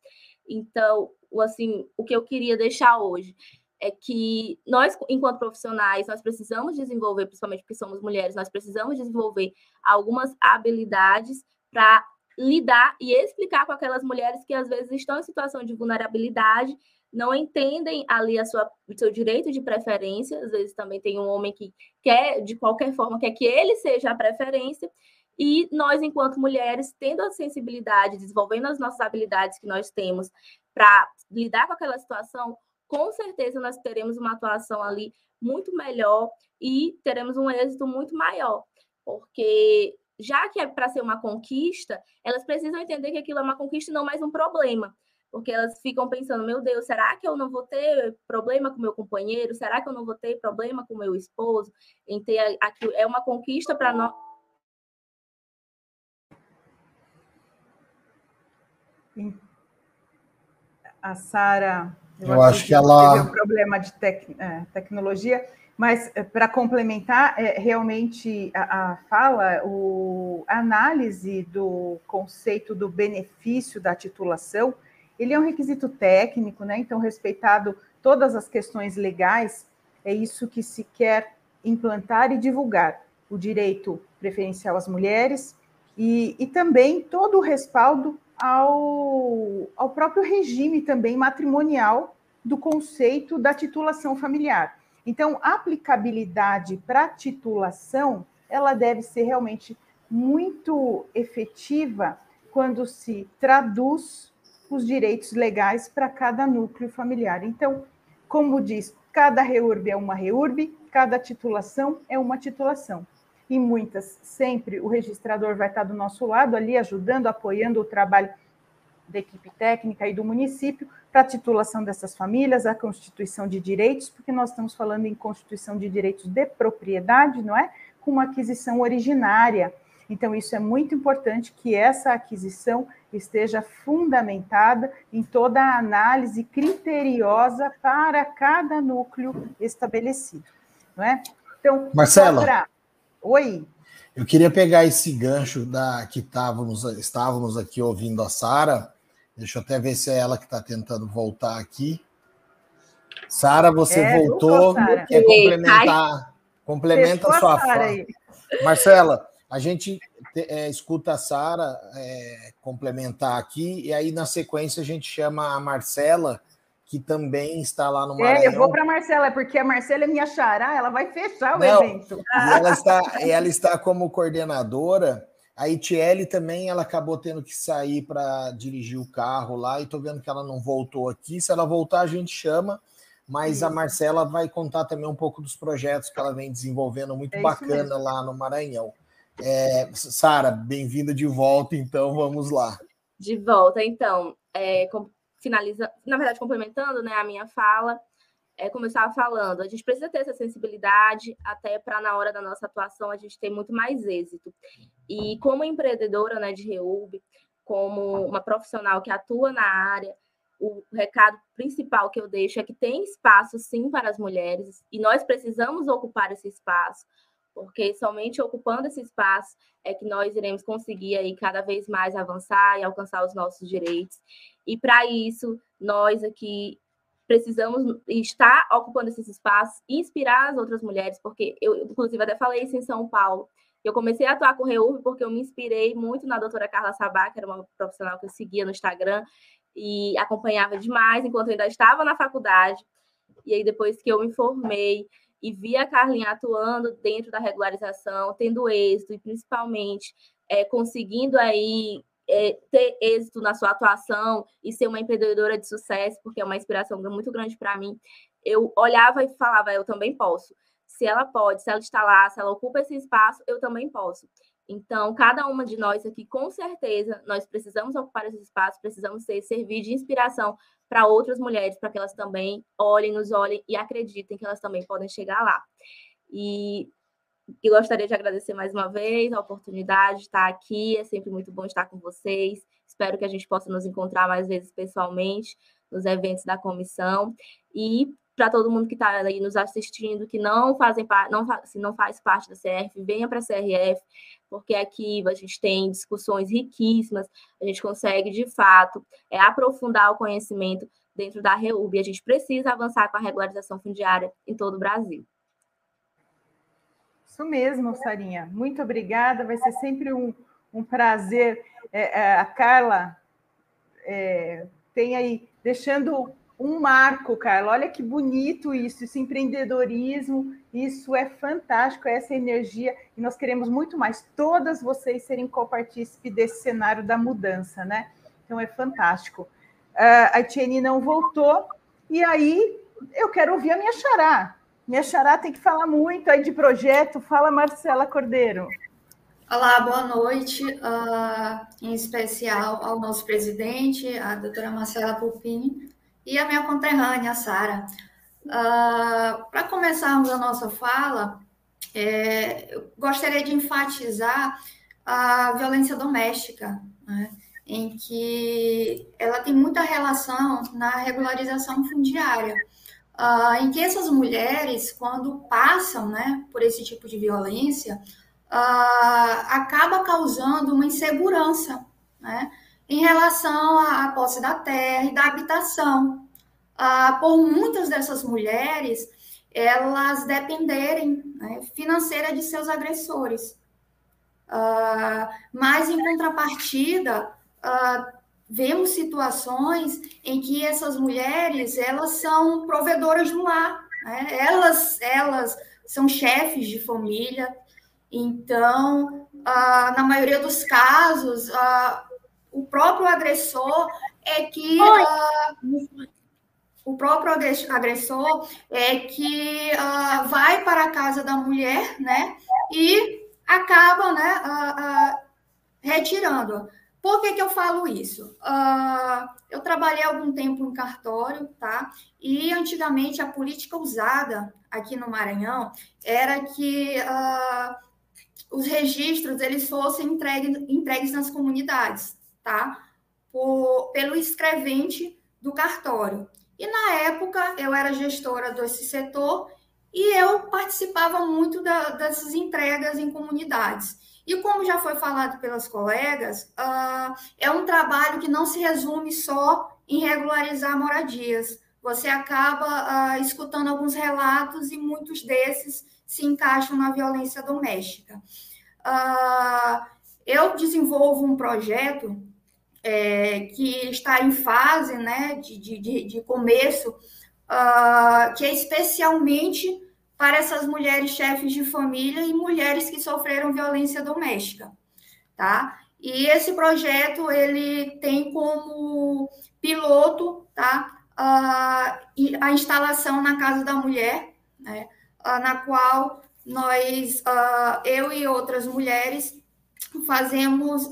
Então, assim, o que eu queria deixar hoje é que nós, enquanto profissionais, nós precisamos desenvolver, principalmente porque somos mulheres, nós precisamos desenvolver algumas habilidades para lidar e explicar com aquelas mulheres que às vezes estão em situação de vulnerabilidade, não entendem ali a sua, o seu direito de preferência, às vezes também tem um homem que quer, de qualquer forma, quer que ele seja a preferência, e nós, enquanto mulheres, tendo a sensibilidade, desenvolvendo as nossas habilidades que nós temos para lidar com aquela situação, com certeza nós teremos uma atuação ali muito melhor e teremos um êxito muito maior, porque já que é para ser uma conquista, elas precisam entender que aquilo é uma conquista e não mais um problema. Porque elas ficam pensando, meu Deus, será que eu não vou ter problema com meu companheiro? Será que eu não vou ter problema com meu esposo? Em ter aquilo é uma conquista para nós.
A Sara
eu, eu acho que ela
teve um problema de tec, é, tecnologia, mas é, para complementar, é, realmente a, a fala, o, a análise do conceito do benefício da titulação, ele é um requisito técnico, né? Então, respeitado todas as questões legais, é isso que se quer implantar e divulgar o direito preferencial às mulheres e, e também todo o respaldo ao, ao próprio regime também matrimonial do conceito da titulação familiar. Então, a aplicabilidade para titulação, ela deve ser realmente muito efetiva quando se traduz os direitos legais para cada núcleo familiar. Então, como diz, cada REURB é uma REURB, cada titulação é uma titulação e muitas, sempre o registrador vai estar do nosso lado ali, ajudando, apoiando o trabalho da equipe técnica e do município para a titulação dessas famílias, a constituição de direitos, porque nós estamos falando em constituição de direitos de propriedade, não é? Com uma aquisição originária. Então, isso é muito importante que essa aquisição esteja fundamentada em toda a análise criteriosa para cada núcleo estabelecido, não é?
Então, Marcela, pra...
Oi.
Eu queria pegar esse gancho da que estávamos, estávamos aqui ouvindo a Sara. Deixa eu até ver se é ela que está tentando voltar aqui. Sara, você é, voltou. Quer complementar? Complementa a sua fala. Marcela, a gente é, escuta a Sara é, complementar aqui, e aí na sequência a gente chama a Marcela que também está lá no Maranhão.
É, eu vou para a Marcela, é porque a Marcela é minha xará, ela vai fechar o Não, evento.
E ela está, ela está como coordenadora. A Itiele também, ela acabou tendo que sair para dirigir o carro lá, e estou vendo que ela não voltou aqui. Se ela voltar, a gente chama, mas a Marcela vai contar também um pouco dos projetos que ela vem desenvolvendo, muito é bacana lá no Maranhão. É, Sara, bem-vinda de volta, então vamos lá.
De volta, então. É, finaliza, na verdade, complementando né, a minha fala, é, como eu estava falando, a gente precisa ter essa sensibilidade até para na hora da nossa atuação a gente ter muito mais êxito. E como empreendedora né, de REUB, como uma profissional que atua na área, o recado principal que eu deixo é que tem espaço sim para as mulheres e nós precisamos ocupar esse espaço, porque somente ocupando esse espaço é que nós iremos conseguir aí cada vez mais avançar e alcançar os nossos direitos. E para isso, nós aqui precisamos estar ocupando esses espaços, inspirar as outras mulheres, porque eu, inclusive, até falei isso em São Paulo. Eu comecei a atuar com Reurb porque eu me inspirei muito na doutora Carla Sabá, que era uma profissional que eu seguia no Instagram e acompanhava demais enquanto eu ainda estava na faculdade. E aí, depois que eu me formei e vi a Carlinha atuando dentro da regularização, tendo êxito e principalmente é, conseguindo aí é, ter êxito na sua atuação e ser uma empreendedora de sucesso, porque é uma inspiração muito grande para mim, eu olhava e falava, eu também posso. Se ela pode, se ela está lá, se ela ocupa esse espaço, eu também posso. Então, cada uma de nós aqui, com certeza, nós precisamos ocupar esse espaço, precisamos ser, servir de inspiração para outras mulheres, para que elas também olhem, nos olhem e acreditem que elas também podem chegar lá. E e gostaria de agradecer mais uma vez a oportunidade de estar aqui. É sempre muito bom estar com vocês. Espero que a gente possa nos encontrar mais vezes pessoalmente nos eventos da comissão. E para todo mundo que está aí nos assistindo, que não fazem não, se não faz parte da CRF, venha para a CRF, porque aqui a gente tem discussões riquíssimas, a gente consegue, de fato, é, aprofundar o conhecimento dentro da REUB. A gente precisa avançar com a regularização fundiária em todo o Brasil.
Isso mesmo, Sarinha. Muito obrigada. Vai ser sempre um, um prazer. É, é, a Carla é, tem aí, deixando um marco, Carla. Olha que bonito isso, esse empreendedorismo. Isso é fantástico, essa energia. E nós queremos muito mais. Todas vocês serem copartícipe desse cenário da mudança, né? Então é fantástico. Uh, a Tiene não voltou. E aí, eu quero ouvir a minha xará. Minha xará tem que falar muito aí de projeto. Fala, Marcela Cordeiro.
Olá, boa noite, uh, em especial ao nosso presidente, a doutora Marcela Pupini, e a minha conterrânea, Sara. Uh, Para começarmos a nossa fala, é, eu gostaria de enfatizar a violência doméstica, né, em que ela tem muita relação na regularização fundiária uh, em que essas mulheres, quando passam né, por esse tipo de violência, uh, acaba causando uma insegurança né, em relação à posse da terra e da habitação. Uh, por muitas dessas mulheres, elas dependerem né, financeira de seus agressores. Uh, mas, em contrapartida, uh, vemos situações em que essas mulheres elas são provedoras do lar, né? elas elas são chefes de família, então ah, na maioria dos casos ah, o próprio agressor é que ah, o próprio agressor é que vai para a casa da mulher, né, e acaba, né, retirando. Por que, que eu falo isso? Uh, eu trabalhei algum tempo em cartório, tá? E antigamente a política usada aqui no Maranhão era que uh, os registros eles fossem entregues, entregues nas comunidades, tá? Por, pelo escrevente do cartório. E na época eu era gestora desse setor e eu participava muito da, dessas entregas em comunidades. E como já foi falado pelas colegas, uh, é um trabalho que não se resume só em regularizar moradias. Você acaba uh, escutando alguns relatos e muitos desses se encaixam na violência doméstica. Uh, eu desenvolvo um projeto é, que está em fase né, de, de, de começo, que é especialmente para essas mulheres chefes de família e mulheres que sofreram violência doméstica, tá? E esse projeto ele tem como piloto, tá? a, a instalação na casa da mulher, né? na qual nós, eu e outras mulheres fazemos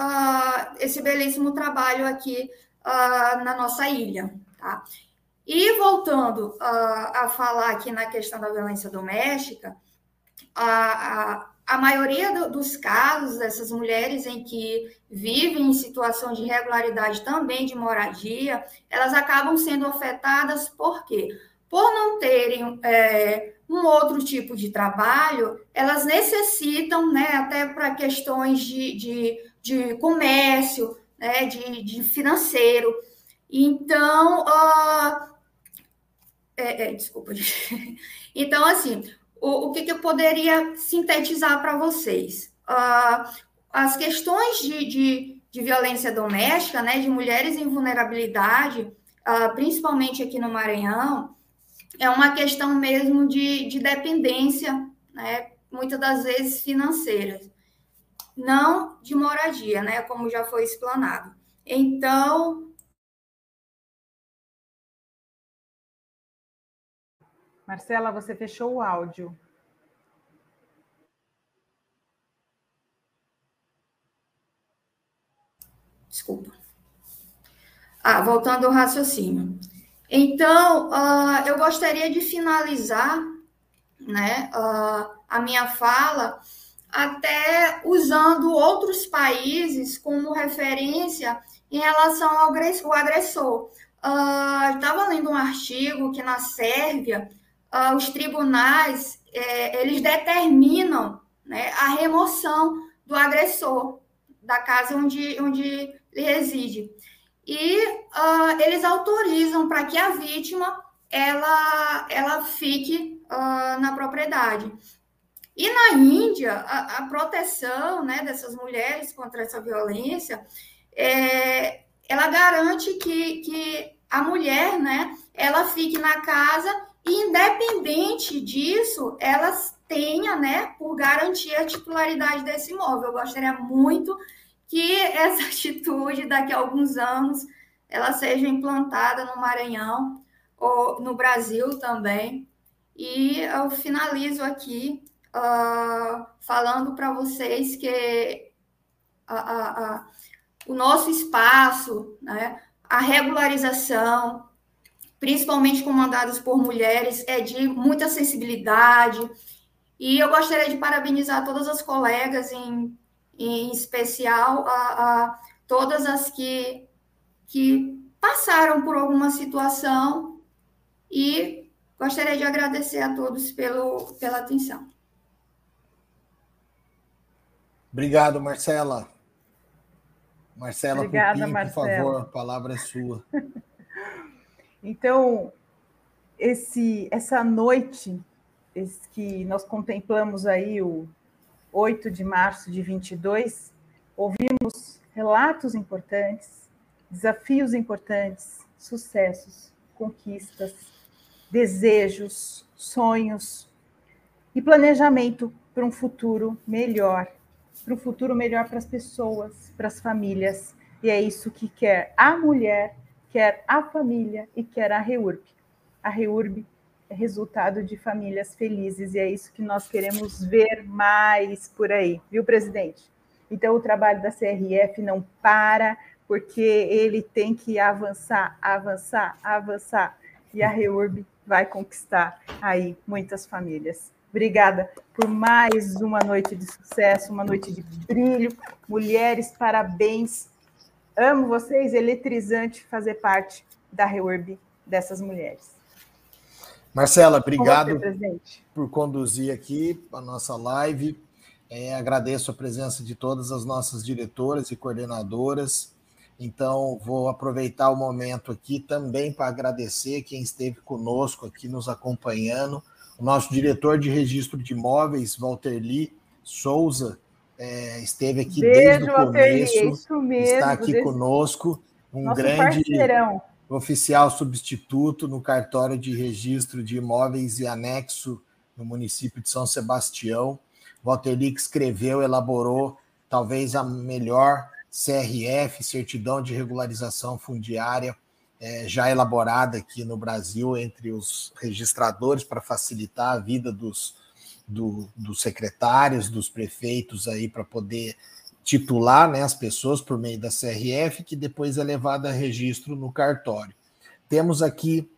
esse belíssimo trabalho aqui na nossa ilha, tá? E voltando uh, a falar aqui na questão da violência doméstica, a, a, maioria do, dos casos dessas mulheres em que vivem em situação de irregularidade também de moradia, elas acabam sendo afetadas por quê? Por não terem é, um outro tipo de trabalho, elas necessitam, né, até para questões de, de, de comércio, né, de, de financeiro. Então, uh, é, é, desculpa, então, assim, o, o que, que eu poderia sintetizar para vocês? Uh, as questões de, de, de, violência doméstica, né, de mulheres em vulnerabilidade, uh, principalmente aqui no Maranhão, é uma questão mesmo de, de dependência, né, muitas das vezes financeira, não de moradia, né, como já foi explanado. Então,
Marcela, você fechou o áudio.
Desculpa. Ah, voltando ao raciocínio. Então, uh, eu gostaria de finalizar né, uh, a minha fala até usando outros países como referência em relação ao agressor. Uh, Estava lendo um artigo que na Sérvia uh, os tribunais é, eles determinam né, a remoção do agressor da casa onde, onde ele reside. E uh, eles autorizam para que a vítima ela, ela fique uh, na propriedade. E na Índia, a, a, proteção né, dessas mulheres contra essa violência, é, ela garante que, que a mulher né, ela fique na casa independente disso, elas tenham, né, por garantir a titularidade desse imóvel. Eu gostaria muito que essa atitude, daqui a alguns anos, ela seja implantada no Maranhão ou no Brasil também. E eu finalizo aqui uh, falando para vocês que o nosso espaço, né, a regularização, principalmente comandadas por mulheres, é de muita sensibilidade. E eu gostaria de parabenizar todas as colegas, em, em especial a, a todas as que, que passaram por alguma situação e gostaria de agradecer a todos pelo, pela atenção.
Obrigado, Marcela. Marcela, Obrigada, Pupim, Marcela. por favor, a palavra é sua.
Então, esse, essa noite esse que nós contemplamos aí, o 8 de março de 22, ouvimos relatos importantes, desafios importantes, sucessos, conquistas, desejos, sonhos e planejamento para um futuro melhor, para um futuro melhor para as pessoas, para as famílias. E é isso que quer a mulher quer a família e quer a REURB. A REURB resultado de famílias felizes e é isso que nós queremos ver mais por aí, viu, presidente? Então, o trabalho da CRF não para, porque ele tem que avançar, avançar, avançar. E a REURB vai conquistar aí muitas famílias. Obrigada por mais uma noite de sucesso, uma noite de brilho. Mulheres, parabéns Amo vocês, eletrizante fazer parte da Reurb dessas mulheres.
Marcela, obrigado você, por conduzir aqui a nossa live. É, agradeço a presença de todas as nossas diretoras e coordenadoras. Então, vou aproveitar o momento aqui também para agradecer quem esteve conosco aqui nos acompanhando. O nosso diretor de registro de imóveis, Walter Lee Souza, é, esteve aqui Beijo, desde o começo, isso mesmo, está aqui desde... conosco, um Nosso grande parceirão. Oficial substituto no cartório de registro de imóveis e anexo no município de São Sebastião. Valteri que escreveu, elaborou talvez a melhor CRF, certidão de regularização fundiária, é, já elaborada aqui no Brasil entre os registradores para facilitar a vida dos do, dos secretários, dos prefeitos aí para poder titular né, as pessoas por meio da CRF, que depois é levada a registro no cartório. Temos aqui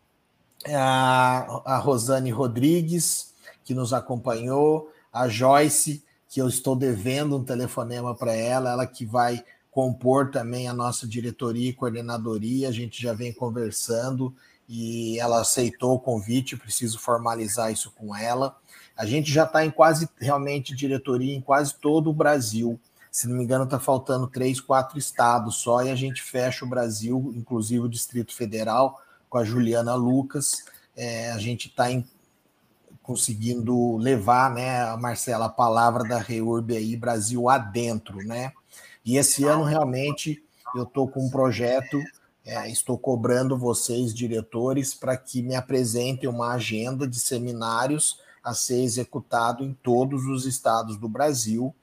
a, a Rosane Rodrigues, que nos acompanhou, a Joyce, que eu estou devendo um telefonema para ela, ela que vai compor também a nossa diretoria e coordenadoria, a gente já vem conversando e ela aceitou o convite, preciso formalizar isso com ela. A gente já está em quase, realmente, diretoria em quase todo o Brasil. Se não me engano, está faltando três, quatro estados só, e a gente fecha o Brasil, inclusive o Distrito Federal, com a Juliana Lucas. É, a gente está conseguindo levar, né, Marcela, a palavra da Reurb aí, Brasil adentro, né? E esse ano, realmente, eu estou com um projeto é, estou cobrando vocês, diretores, para que me apresentem uma agenda de seminários a ser executado em todos os estados do Brasil,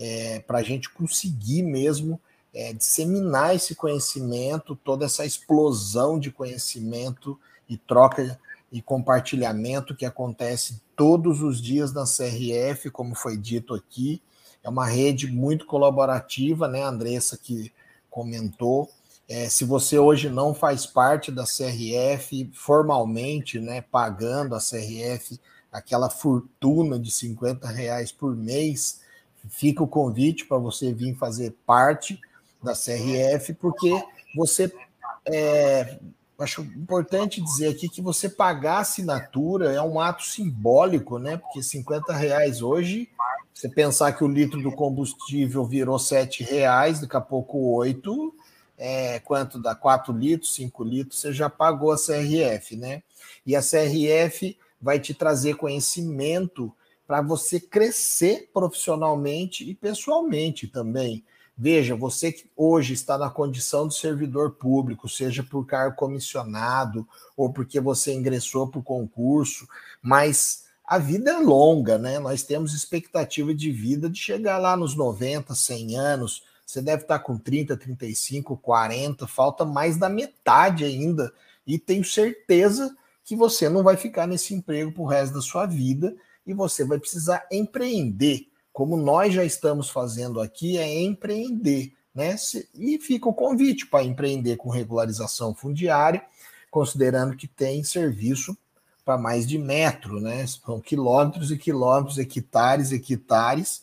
é, para a gente conseguir mesmo é, disseminar esse conhecimento, toda essa explosão de conhecimento e troca e compartilhamento que acontece todos os dias na CRF, como foi dito aqui. É uma rede muito colaborativa, né, Andressa, que comentou. É, se você hoje não faz parte da CRF formalmente, né, pagando a CRF aquela fortuna de 50 reais por mês, fica o convite para você vir fazer parte da CRF, porque você é, acho importante dizer aqui que você pagar assinatura é um ato simbólico, né? Porque 50 reais hoje, você pensar que o litro do combustível virou 7 reais, daqui a pouco 8, é, quanto dá 4 litros, 5 litros, você já pagou a CRF, né? E a CRF vai te trazer conhecimento para você crescer profissionalmente e pessoalmente também. Veja, você que hoje está na condição de servidor público, seja por cargo comissionado ou porque você ingressou para o concurso, mas a vida é longa, né? Nós temos expectativa de vida de chegar lá nos 90, 100 anos, você deve estar com 30, 35, 40, falta mais da metade ainda. E tenho certeza que você não vai ficar nesse emprego para o resto da sua vida e você vai precisar empreender. Como nós já estamos fazendo aqui, é empreender. Né? E fica o convite para empreender com regularização fundiária, considerando que tem serviço para mais de metro, né? São quilômetros e quilômetros, hectares e hectares,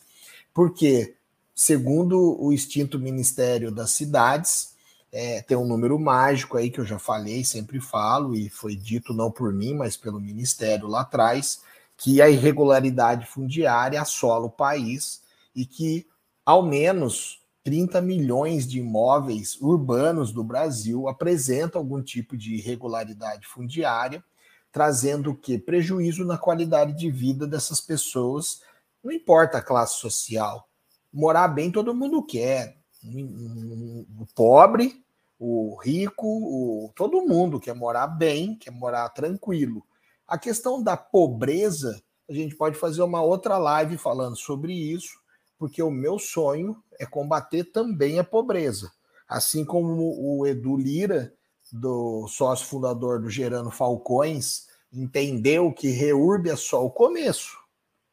porque Segundo o extinto Ministério das Cidades, é, tem um número mágico aí que eu já falei, sempre falo, e foi dito não por mim, mas pelo Ministério lá atrás, que a irregularidade fundiária assola o país e que ao menos 30 milhões de imóveis urbanos do Brasil apresentam algum tipo de irregularidade fundiária, trazendo o que? Prejuízo na qualidade de vida dessas pessoas, não importa a classe social, morar bem todo mundo quer. O pobre, o rico, o, todo mundo quer morar bem, quer morar tranquilo. A questão da pobreza, a gente pode fazer uma outra live falando sobre isso, porque o meu sonho é combater também a pobreza. Assim como o Edu Lira, do sócio fundador do Gerando Falcões, entendeu que Reurb é só o começo,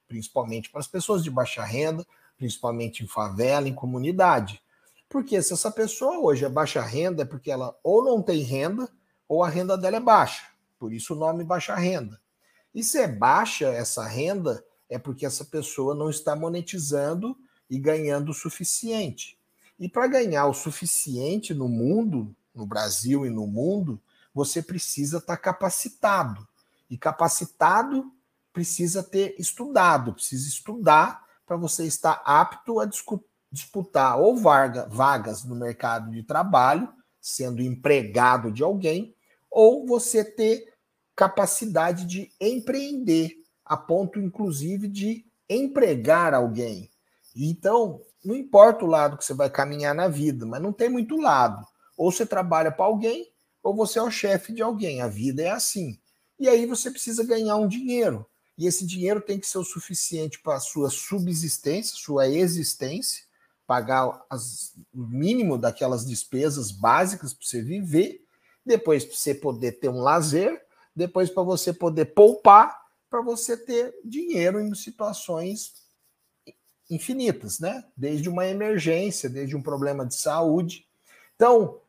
principalmente para as pessoas de baixa renda, principalmente em favela, em comunidade. Porque se essa pessoa hoje é baixa renda, é porque ela ou não tem renda, ou a renda dela é baixa. Por isso o nome baixa renda. E se é baixa essa renda, é porque essa pessoa não está monetizando e ganhando o suficiente. E para ganhar o suficiente no mundo, no Brasil e no mundo, você precisa estar tá capacitado. E capacitado precisa ter estudado, precisa estudar para você estar apto a disputar ou vaga, vagas no mercado de trabalho, sendo empregado de alguém, ou você ter capacidade de empreender, a ponto inclusive de empregar alguém. Então, não importa o lado que você vai caminhar na vida, mas não tem muito lado. Ou você trabalha para alguém, ou você é o chefe de alguém. A vida é assim. E aí você precisa ganhar um dinheiro e esse dinheiro tem que ser o suficiente para a sua subsistência, sua existência, pagar as, o mínimo daquelas despesas básicas para você viver, depois para você poder ter um lazer, depois para você poder poupar, para você ter dinheiro em situações infinitas, né? Desde uma emergência, desde um problema de saúde. Então,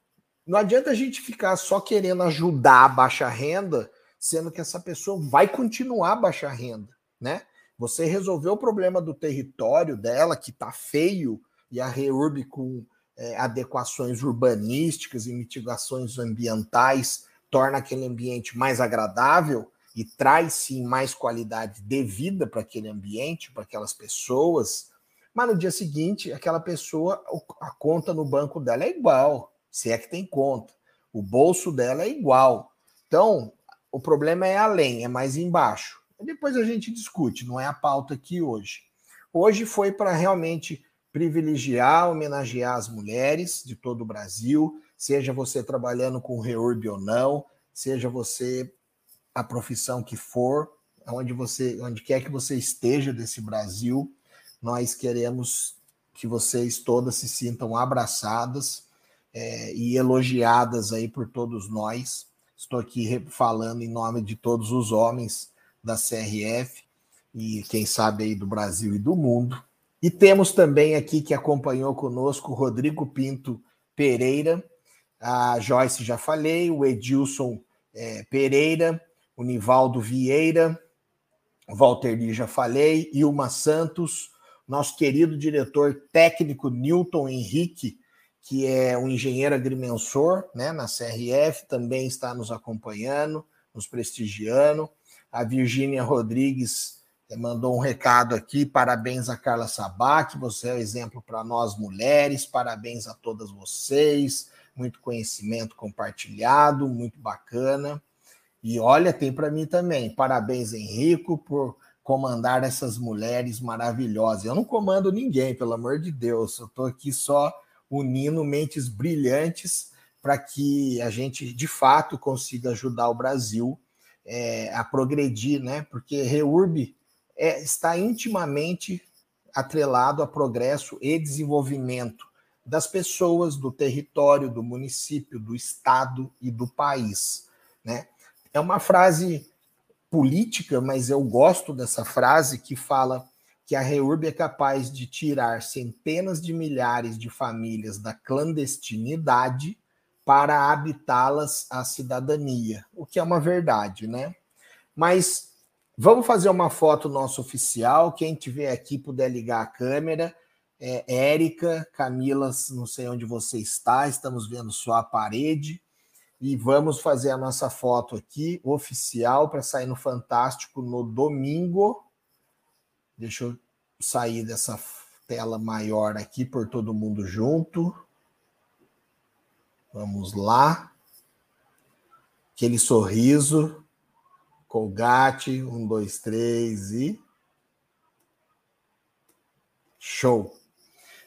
não adianta a gente ficar só querendo ajudar a baixa renda sendo que essa pessoa vai continuar a baixa renda, né? Você resolveu o problema do território dela, que está feio, e a REURB com é, adequações urbanísticas e mitigações ambientais torna aquele ambiente mais agradável e traz sim mais qualidade de vida para aquele ambiente, para aquelas pessoas. Mas no dia seguinte, aquela pessoa, a conta no banco dela é igual, se é que tem conta. O bolso dela é igual. Então, o problema é além, é mais embaixo. Depois a gente discute, não é a pauta aqui hoje. Hoje foi para realmente privilegiar, homenagear as mulheres de todo o Brasil, seja você trabalhando com reurb ou não, seja você a profissão que for, onde você, onde quer que você esteja desse Brasil, nós queremos que vocês todas se sintam abraçadas é, e elogiadas aí por todos nós. Estou aqui falando em nome de todos os homens da CRF e quem sabe aí do Brasil e do mundo. E temos também aqui que acompanhou conosco Rodrigo Pinto Pereira, a Joyce já falei, o Edilson é, Pereira, o Nivaldo Vieira, o Walter Lee já falei, Ilma Santos, nosso querido diretor técnico Newton Henrique, que é um engenheiro agrimensor né, na CRF, também está nos acompanhando, nos prestigiando. A Virgínia Rodrigues mandou um recado aqui. Parabéns a Carla Sabac, você é um exemplo para nós mulheres. Parabéns a todas vocês. Muito conhecimento compartilhado, muito bacana. E olha, tem para mim também. Parabéns, Henrico, por comandar essas mulheres maravilhosas. Eu não comando ninguém, pelo amor de Deus. Eu estou aqui só unindo mentes brilhantes para que a gente, de fato, consiga ajudar o Brasil é, a progredir, né? Porque REURB é, está intimamente atrelado a progresso e desenvolvimento das pessoas, do território, do município, do estado e do país. Né? É uma frase política, mas eu gosto dessa frase que fala que a REURB é capaz de tirar centenas de milhares de famílias da clandestinidade para habitá-las à cidadania, o que é uma verdade, né? Mas Vamos fazer uma foto nossa oficial. Quem tiver aqui puder ligar a câmera. É, Érica, Camila, não sei onde você está, estamos vendo só a parede. E vamos fazer a nossa foto aqui, oficial, para sair no Fantástico no domingo. Deixa eu sair dessa tela maior aqui, por todo mundo junto. Vamos lá. Aquele sorriso. Colgate, um, dois, três e. Show.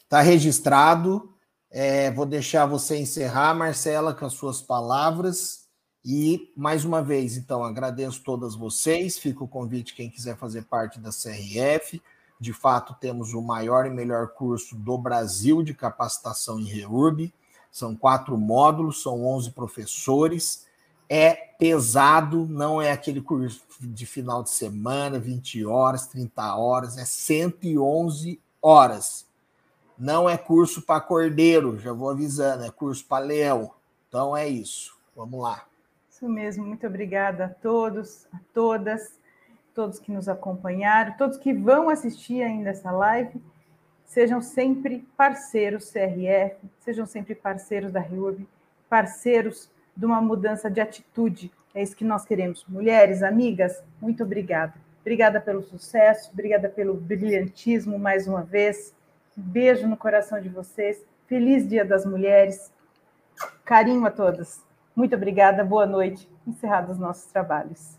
Está registrado. É, vou deixar você encerrar, Marcela, com as suas palavras. E, mais uma vez, então, agradeço todas vocês. Fica o convite, quem quiser fazer parte da CRF. De fato, temos o maior e melhor curso do Brasil de capacitação em REURB. São quatro módulos, são 11 professores é pesado, não é aquele curso de final de semana, 20 horas, 30 horas, é 111 horas. Não é curso para cordeiro, já vou avisando, é curso para leão. Então é isso. Vamos lá.
Isso mesmo, muito obrigada a todos, a todas, todos que nos acompanharam, todos que vão assistir ainda essa live. Sejam sempre parceiros CRF, sejam sempre parceiros da RIURB, parceiros de uma mudança de atitude. É isso que nós queremos. Mulheres, amigas, muito obrigada. Obrigada pelo sucesso, obrigada pelo brilhantismo mais uma vez. Beijo no coração de vocês. Feliz Dia das Mulheres. Carinho a todas. Muito obrigada, boa noite. Encerrados os nossos trabalhos.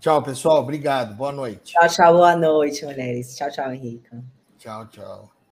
Tchau, pessoal. Obrigado. Boa noite.
Tchau, tchau. Boa noite, mulheres. Tchau, tchau, Henrique.
Tchau, tchau.